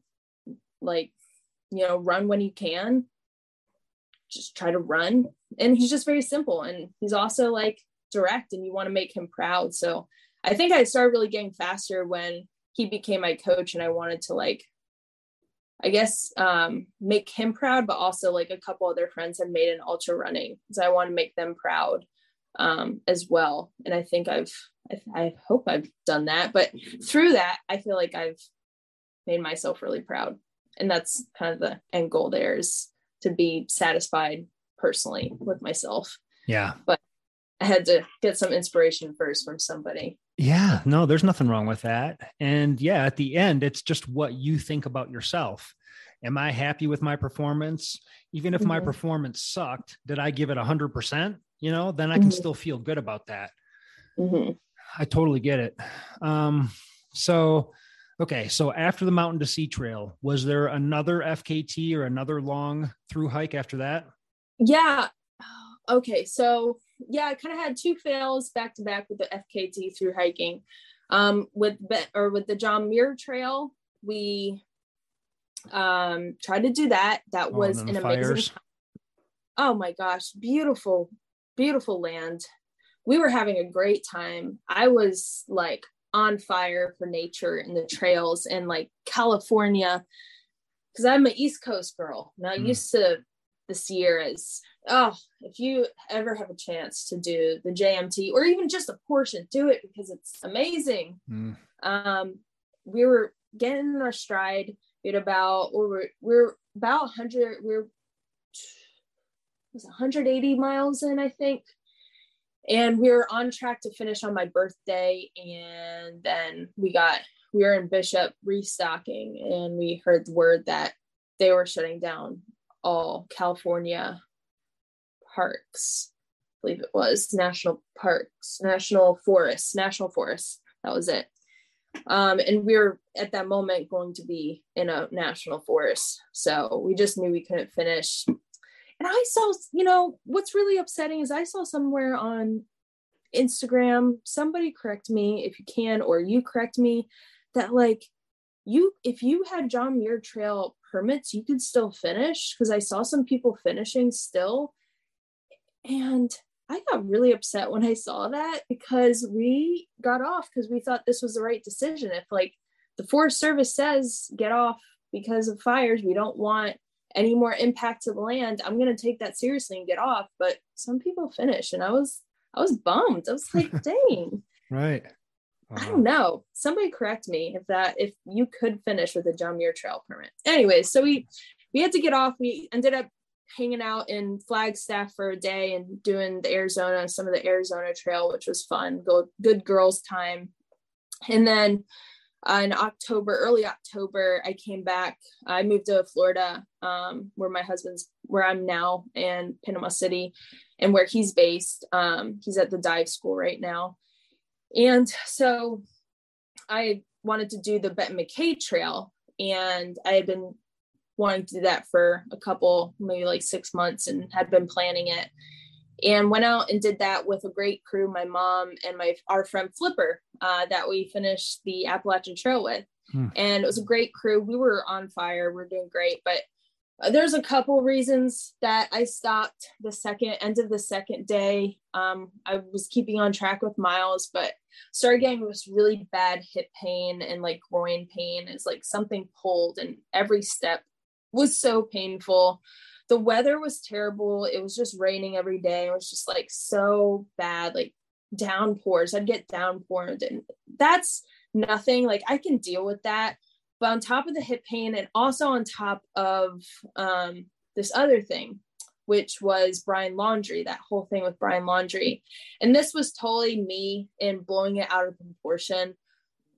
like, you know, run when you can. just try to run. And he's just very simple. And he's also like direct and you want to make him proud. So I think I started really getting faster when he became my coach and I wanted to like I guess um, make him proud, but also like a couple other friends have made an ultra running so I want to make them proud um, as well. And I think I've, I, I hope I've done that. But through that, I feel like I've made myself really proud. And that's kind of the end goal there is to be satisfied personally with myself. Yeah. But I had to get some inspiration first from somebody. Yeah, no, there's nothing wrong with that. And yeah, at the end, it's just what you think about yourself. Am I happy with my performance? Even if mm-hmm. my performance sucked, did I give it 100%? You know, then I can mm-hmm. still feel good about that. Mm-hmm. I totally get it. Um, so, okay, so after the Mountain to Sea Trail, was there another FKT or another long through hike after that? Yeah. Okay, so yeah, I kind of had two fails back to back with the FKT through hiking. Um, with or with the John Muir Trail, we um tried to do that. That oh, was an fires. amazing. Oh my gosh, beautiful, beautiful land. We were having a great time. I was like on fire for nature and the trails and like California because I'm an East Coast girl. And I mm. used to the Sierras oh, if you ever have a chance to do the JMT or even just a portion, do it because it's amazing. Mm. Um, we were getting in our stride. We had about we were we are about 100. We are was 180 miles in, I think. And we were on track to finish on my birthday. And then we got we were in Bishop restocking, and we heard word that they were shutting down all California parks. I believe it was national parks, national forests, national forests. That was it. Um, and we were at that moment going to be in a national forest. So we just knew we couldn't finish. And I saw, you know, what's really upsetting is I saw somewhere on Instagram, somebody correct me if you can, or you correct me, that like you, if you had John Muir Trail permits, you could still finish. Cause I saw some people finishing still. And I got really upset when I saw that because we got off because we thought this was the right decision. If like the Forest Service says get off because of fires, we don't want any more impact to the land. I'm gonna take that seriously and get off. But some people finish, and I was I was bummed. I was like, dang. right. I don't know. Somebody correct me if that if you could finish with a John Muir Trail permit. Anyways, so we we had to get off. We ended up hanging out in Flagstaff for a day and doing the Arizona, some of the Arizona Trail, which was fun. Go good girls' time. And then uh, in October, early October, I came back. I moved to Florida, um, where my husband's, where I'm now, and Panama City, and where he's based. Um, he's at the dive school right now. And so I wanted to do the Benton MacKaye Trail, and I had been wanting to do that for a couple, maybe like six months, and had been planning it. And went out and did that with a great crew, my mom and my our friend Flipper, uh, that we finished the Appalachian Trail with. Hmm. And it was a great crew. We were on fire. We we're doing great, but uh, there's a couple reasons that I stopped the second end of the second day. Um, I was keeping on track with miles, but started getting this really bad hip pain and like groin pain. It's like something pulled, and every step was so painful. The weather was terrible. It was just raining every day. It was just like so bad, like downpours. I'd get downpoured, and that's nothing. Like I can deal with that. But on top of the hip pain, and also on top of um, this other thing, which was Brian Laundrie, that whole thing with Brian Laundrie. And this was totally me in blowing it out of proportion.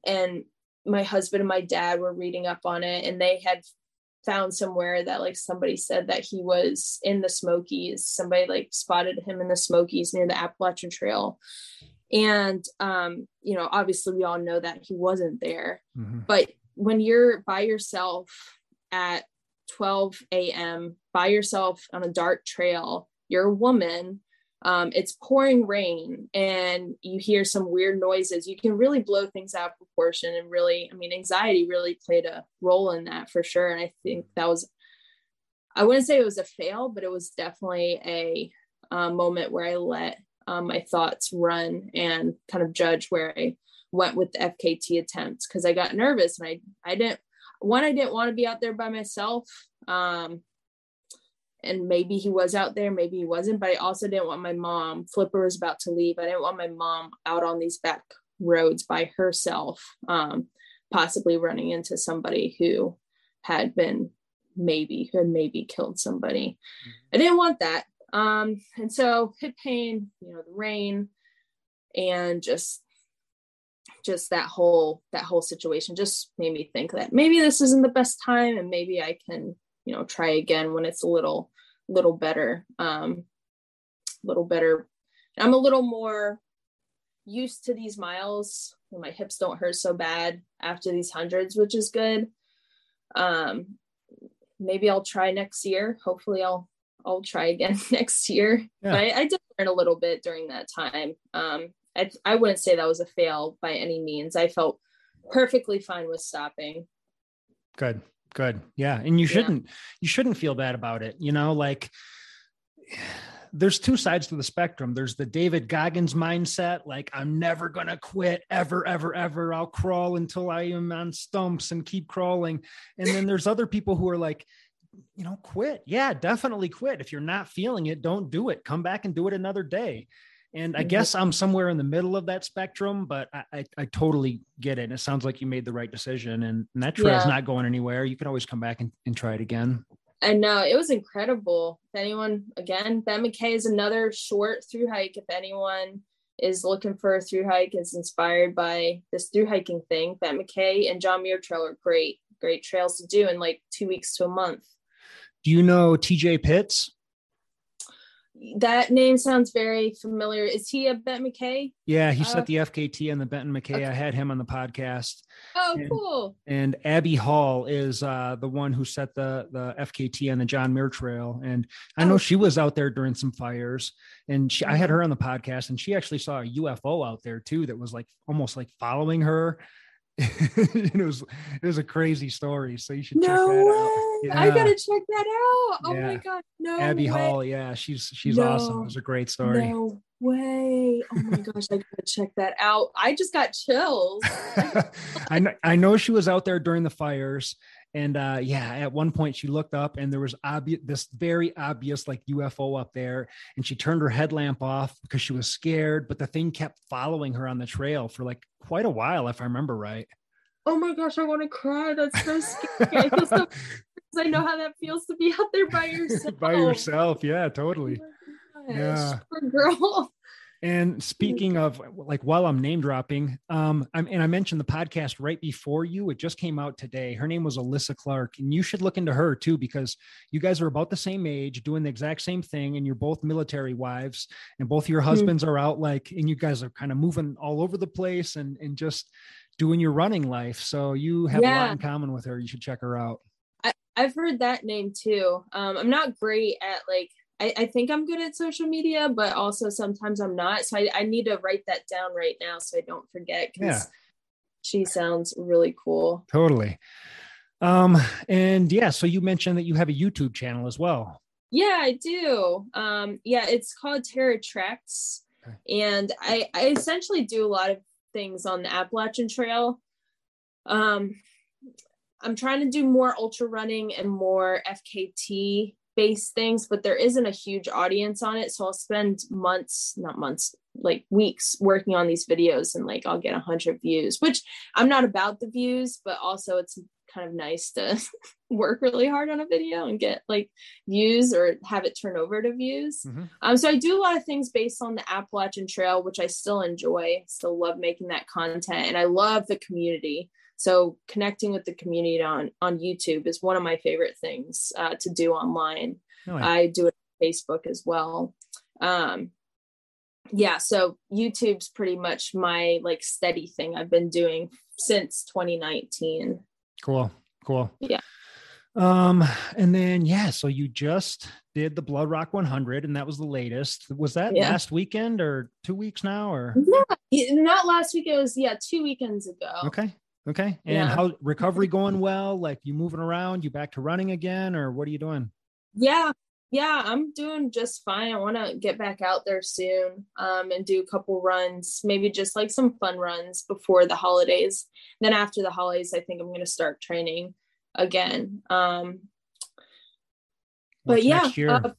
And my husband and my dad were reading up on it, and they had found somewhere that like somebody said that he was in the Smokies. Somebody like spotted him in the Smokies near the Appalachian Trail. And um, you know, obviously we all know that he wasn't there. Mm-hmm. But when you're by yourself at 12 a.m. by yourself on a dark trail, you're a woman um, it's pouring rain and you hear some weird noises, you can really blow things out of proportion. And really, I mean, anxiety really played a role in that for sure. And I think that was, I wouldn't say it was a fail, but it was definitely a, moment where I let um, my thoughts run and kind of judge where I went with the FKT attempt because I got nervous and I I didn't one I didn't want to be out there by myself. Um, and maybe he was out there, maybe he wasn't, but I also didn't want my mom. Flipper was about to leave. I didn't want my mom out on these back roads by herself, um, possibly running into somebody who had been maybe who had maybe killed somebody. Mm-hmm. I didn't want that. Um, and so hip pain, you know, the rain, and just just that whole that whole situation just made me think that maybe this isn't the best time and maybe I can, you know, try again when it's a little little better. Um a little better. I'm a little more used to these miles. My hips don't hurt so bad after these hundreds, which is good. Um maybe I'll try next year. Hopefully I'll I'll try again next year. Yeah. But I, I, did learn a little bit during that time. Um, I, I wouldn't say that was a fail by any means. I felt perfectly fine with stopping. Good, good. Yeah. And you shouldn't, yeah. you shouldn't feel bad about it. You know, like there's two sides to the spectrum. There's the David Goggins mindset, like I'm never going to quit ever, ever, ever. I'll crawl until I am on stumps and keep crawling. And then there's other people who are like, you know, quit. Yeah, definitely quit. If you're not feeling it, don't do it. Come back and do it another day. And I mm-hmm. guess I'm somewhere in the middle of that spectrum, but I, I, I totally get it. And it sounds like you made the right decision and, and that trail's yeah. not going anywhere. You can always come back and, and try it again. I know it was incredible. If anyone, again, Ben MacKaye is another short through hike. If anyone is looking for a through hike, is inspired by this through hiking thing, Ben MacKaye and John Muir Trail are great, great trails to do in like two weeks to a month. Do you know TJ Pitts? That name sounds very familiar. Is he a Benton MacKaye? Yeah, he uh, set the FKT and the Benton MacKaye. Okay. I had him on the podcast. Oh, and, cool. And Abby Hall is uh, the one who set the the FKT on the John Muir Trail. And I know oh. she was out there during some fires. And she, I had mm-hmm. her on the podcast, and she actually saw a UFO out there too that was like almost like following her. it was it was a crazy story. So you should no check that way. out. Yeah. I gotta check that out. Oh yeah. my god, no. Abby way. Hall, yeah, she's she's no. awesome. It was a great story. No way. Oh my gosh, I gotta check that out. I just got chills. I know I know she was out there during the fires and uh, yeah, at one point she looked up and there was obvious this very obvious like UFO up there, and she turned her headlamp off because she was scared. But the thing kept following her on the trail for like quite a while, if I remember right. Oh my gosh, I want to cry. That's so scary. I, so, I know how that feels to be out there by yourself. by yourself, yeah, totally. Oh yeah, Poor girl. And speaking of like while I'm name dropping, um, I'm, and I mentioned the podcast right before you. It just came out today. Her name was Alyssa Clark, and you should look into her too because you guys are about the same age, doing the exact same thing, and you're both military wives, and both your mm-hmm. husbands mm-hmm. are out like, and you guys are kind of moving all over the place and and just doing your running life. So you have yeah. a lot in common with her. You should check her out. I, I've heard that name too. Um, I'm not great at like I, I, think I'm good at social media, but also sometimes I'm not. So I, I need to write that down right now so I don't forget because yeah. she sounds really cool. Totally. Um, and yeah, so you mentioned that you have a YouTube channel as well. Yeah, I do. Um, yeah, it's called Terra Treks. Okay. And I, I essentially do a lot of things on the Appalachian Trail. Um, I'm trying to do more ultra running and more FKT based things, but there isn't a huge audience on it. So I'll spend months, not months, like weeks working on these videos and like I'll get a hundred views, which I'm not about the views, but also it's kind of nice to work really hard on a video and get like views or have it turn over to views. Mm-hmm. Um, so I do a lot of things based on the Appalachian Trail, which I still enjoy, still love making that content, and I love the community. So connecting with the community on on YouTube is one of my favorite things uh, to do online. Oh, yeah. I do it on Facebook as well. Um, yeah, so YouTube's pretty much my like steady thing I've been doing since 2019. Cool, cool. Yeah. Um, and then yeah, so you just did the Blood Rock 100, and that was the latest. Was that yeah. last weekend or two weeks now, or yeah, not last week? It was yeah, two weekends ago. Okay, Okay. And yeah. how recovery going well? Like you moving around, you back to running again, or what are you doing? Yeah, yeah, I'm doing just fine. I want to get back out there soon um, and do a couple runs, maybe just like some fun runs before the holidays. Then after the holidays, I think I'm going to start training again. Um, but yeah, next year? Uh,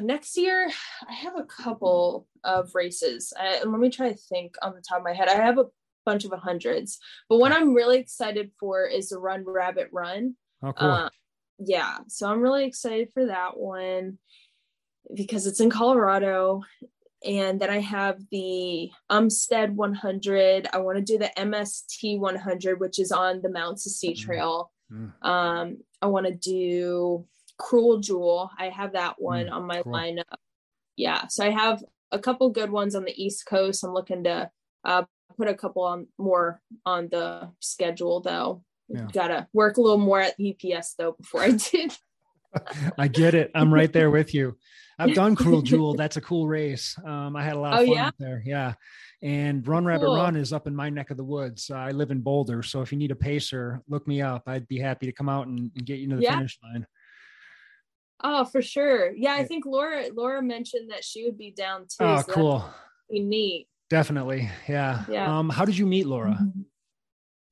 next year? I have a couple of races. I, let me try to think on the top of my head. I have a bunch of hundreds, but what I'm really excited for is the Run Rabbit Run. Oh, cool. Uh, yeah, so I'm really excited for that one because it's in Colorado. And then I have the Umstead 100. I want to do the MST 100, which is on the Mount Sea mm-hmm. Trail. Mm-hmm. Um, I want to do Cruel Jewel. I have that one mm, on my cool. lineup. Yeah, so I have a couple good ones on the East Coast. I'm looking to uh, put a couple on more on the schedule though. Yeah. Gotta work a little more at EPS though before I did. I get it. I'm right there with you. I've done Cruel Jewel. That's a cool race. Um, I had a lot of oh, fun yeah? there. Yeah. And Run Rabbit cool. Run is up in my neck of the woods. Uh, I live in Boulder. So if you need a pacer, look me up. I'd be happy to come out and, and get you to the yeah. finish line. Oh, for sure. Yeah, I think Laura Laura mentioned that she would be down too. Oh, so cool. Be neat. Definitely. Yeah. Yeah. Um, how did you meet Laura? Mm-hmm.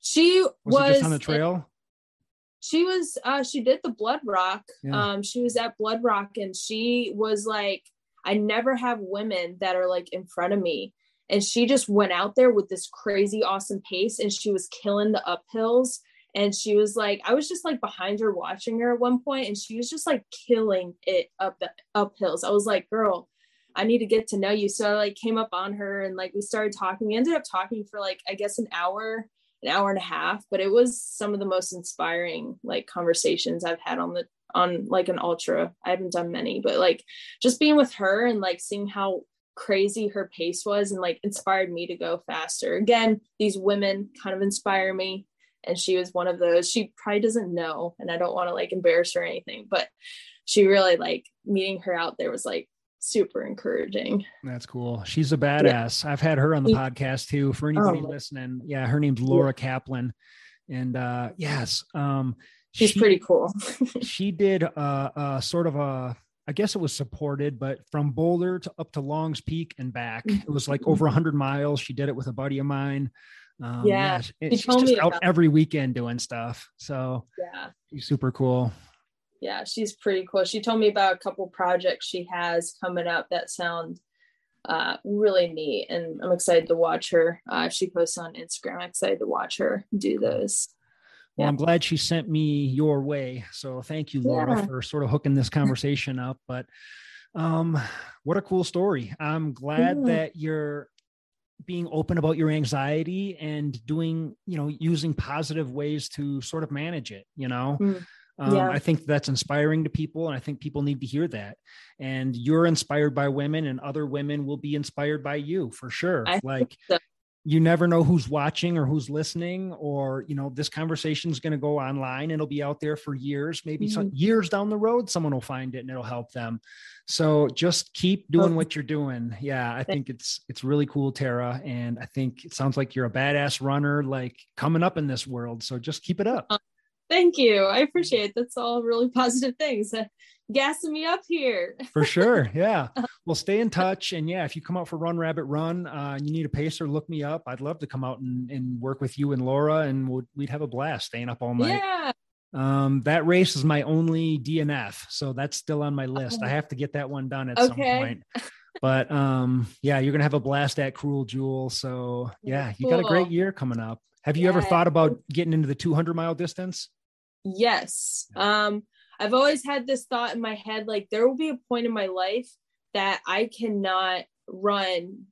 She was, was just on the trail. She was uh she did the blood rock. Yeah. Um she was at Blood Rock and she was like, I never have women that are like in front of me. And she just went out there with this crazy awesome pace and she was killing the uphills. And she was like, I was just like behind her watching her at one point, and she was just like killing it up the uphills. I was like, girl, I need to get to know you. So I like came up on her and like we started talking. We ended up talking for like I guess an hour, an hour and a half, but it was some of the most inspiring like conversations I've had on the on like an ultra. I haven't done many, but like just being with her and like seeing how crazy her pace was and like inspired me to go faster. Again, these women kind of inspire me and she was one of those. She probably doesn't know and I don't want to like embarrass her or anything, but she really like meeting her out there was like super encouraging. That's cool. She's a badass. Yeah. I've had her on the podcast too. For anybody oh. listening, yeah, her name's Laura. Kaplan, and uh, yes, um, she's she, pretty cool. she did a, a sort of a I guess it was supported, but from Boulder to up to Long's Peak and back, it was like over 100 miles. She did it with a buddy of mine. Um, yeah, yeah she she's just out every weekend doing stuff. So yeah, she's super cool yeah, she's pretty cool. She told me about a couple projects she has coming up that sound uh, really neat, and I'm excited to watch her. Uh, she posts on Instagram. I'm excited to watch her do those. Well, yeah. I'm glad she sent me your way. So thank you, Laura, yeah. for sort of hooking this conversation up. But um, what a cool story. I'm glad yeah. that you're being open about your anxiety and doing, you know, using positive ways to sort of manage it, you know. Mm. Um, yeah. I think that's inspiring to people, and I think people need to hear that. And you're inspired by women, and other women will be inspired by you for sure. I like so. you never know who's watching or who's listening, or you know, this conversation is going to go online. and It'll be out there for years, maybe mm-hmm. some years down the road, someone will find it and it'll help them. So just keep doing what you're doing. Yeah, I think it's it's really cool, Tara, and I think it sounds like you're a badass runner, like coming up in this world. So just keep it up. Thank you. I appreciate it. That's all really positive things. Uh, gassing me up here. for sure. Yeah. Well, stay in touch. And yeah, if you come out for Run Rabbit Run, uh, you need a pacer, look me up. I'd love to come out and, and work with you and Laura, and we'd, we'd have a blast staying up all night. Yeah. Um, that race is my only DNF. So that's still on my list. I oh. have to get that one done at okay. some point. But um, yeah, you're going to have a blast at Cruel Jewel. So yeah, you cool. got a great year coming up. Have you yeah. ever thought about getting into the 200 mile distance? Yes. Um, I've always had this thought in my head like there will be a point in my life that I cannot run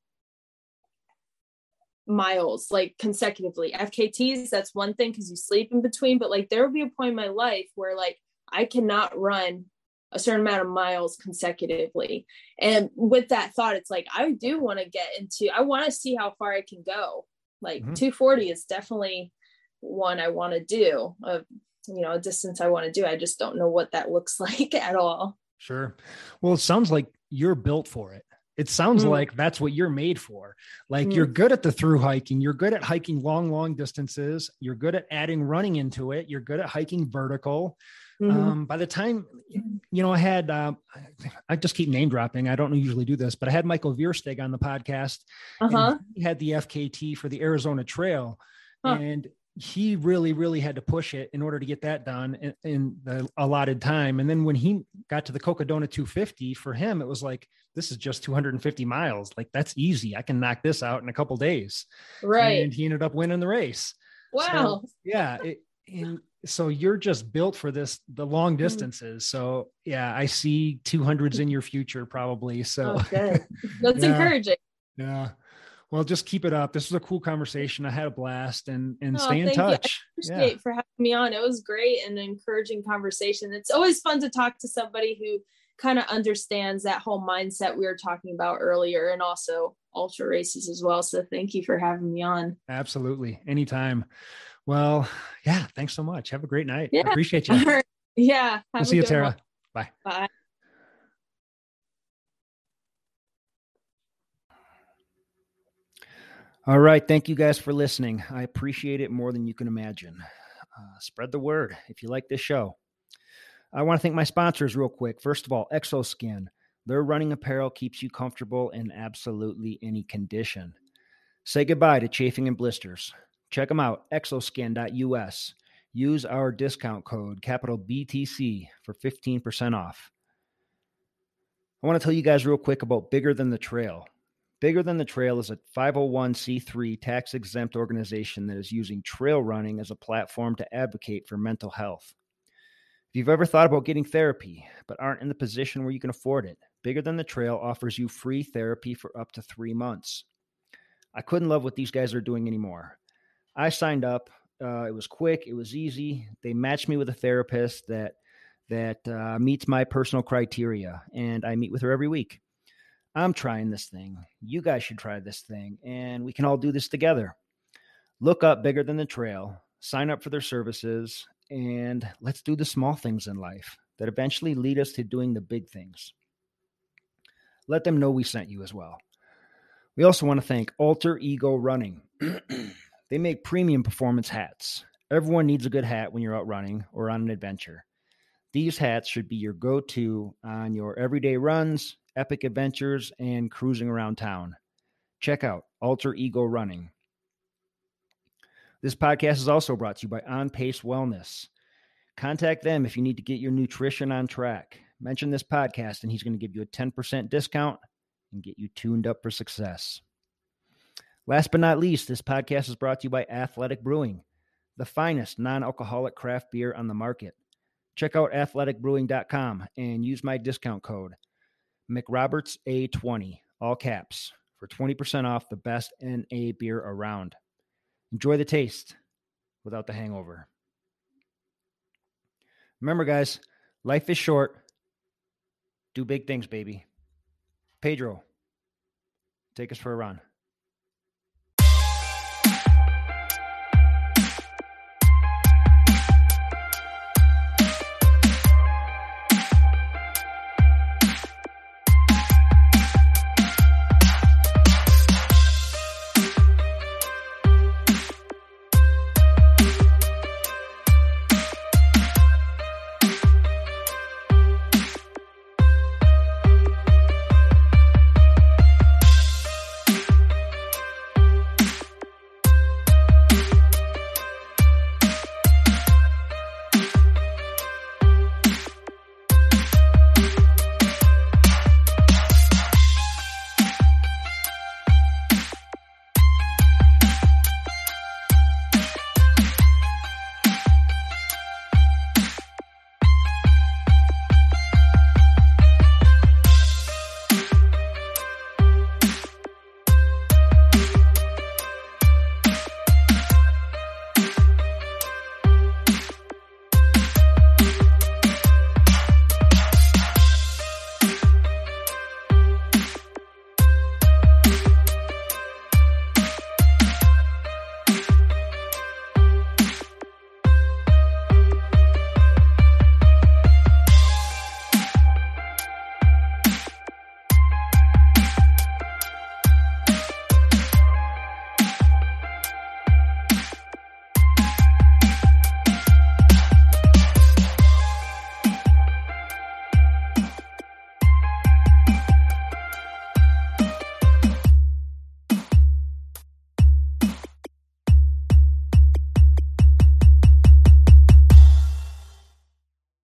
miles like consecutively. FKTs, that's one thing because you sleep in between, but like there will be a point in my life where like I cannot run a certain amount of miles consecutively. And with that thought, it's like I do want to get into, I want to see how far I can go. Like mm-hmm. 240 is definitely one I want to do. Uh, you know a distance i want to do i just don't know what that looks like at all sure well it sounds like you're built for it it sounds mm. like that's what you're made for like mm. you're good at the through hiking you're good at hiking long long distances you're good at adding running into it you're good at hiking vertical mm-hmm. um, by the time you know, I had, um, I just keep name dropping. I don't usually do this, but I had Michael Versteeg on the podcast. Uh-huh. He had the FKT for the Arizona Trail. Huh. And he really, really had to push it in order to get that done in, in the allotted time. And then when he got to the Cocodona 250, for him, it was like, this is just 250 miles. Like, that's easy. I can knock this out in a couple days. Right. And he ended up winning the race. wow. So, yeah. It, and so you're just built for this, the long Mm-hmm. distances. So yeah, I see 200s in your future probably. So Oh. That's Yeah. encouraging. yeah. Well, just keep it up. This was a cool conversation. I had a blast and, and Oh, stay in thank you. I touch. Yeah. Appreciate for having me on. It was great and an encouraging conversation. It's always fun to talk to somebody who kind of understands that whole mindset we were talking about earlier and also ultra races as well. So thank you for having me on. Absolutely. Anytime. Well, yeah. Thanks so much. Have a great night. Yeah. I appreciate you. Right. Yeah. We'll see you, Tara. one. Bye. Bye. All right. Thank you guys for listening. I appreciate it more than you can imagine. Uh, spread the word if you like this show. I want to thank my sponsors real quick. First of all, Exoskin. Their running apparel keeps you comfortable in absolutely any condition. Say goodbye to chafing and blisters. Check them out, exoskin.us. Use our discount code, capital BTC, for 15% off. I want to tell you guys real quick about Bigger Than the Trail. Bigger Than the Trail is a 501c3 tax exempt organization that is using trail running as a platform to advocate for mental health. If you've ever thought about getting therapy but aren't in the position where you can afford it, Bigger Than the Trail offers you free therapy for up to three months. I couldn't love what these guys are doing anymore. I signed up. Uh, it was quick. It was easy. They matched me with a therapist that that uh, meets my personal criteria, and I meet with her every week. I'm trying this thing. You guys should try this thing, and we can all do this together. Look up Bigger Than the Trail, sign up for their services, and let's do the small things in life that eventually lead us to doing the big things. Let them know we sent you as well. We also want to thank Alter Ego Running. they make premium performance hats. Everyone needs a good hat when you're out running or on an adventure. These hats should be your go to on your everyday runs, epic adventures, and cruising around town. Check out Alter Ego Running. This podcast is also brought to you by On Pace Wellness. Contact them if you need to get your nutrition on track. Mention this podcast, and he's going to give you a 10% discount and get you tuned up for success. Last but not least, this podcast is brought to you by Athletic Brewing, the finest non alcoholic craft beer on the market. Check out athleticbrewing.com and use my discount code McRobertsA20, all caps, for 20% off the best NA beer around. Enjoy the taste without the hangover. Remember, guys, life is short. Do big things, baby. Pedro, take us for a run.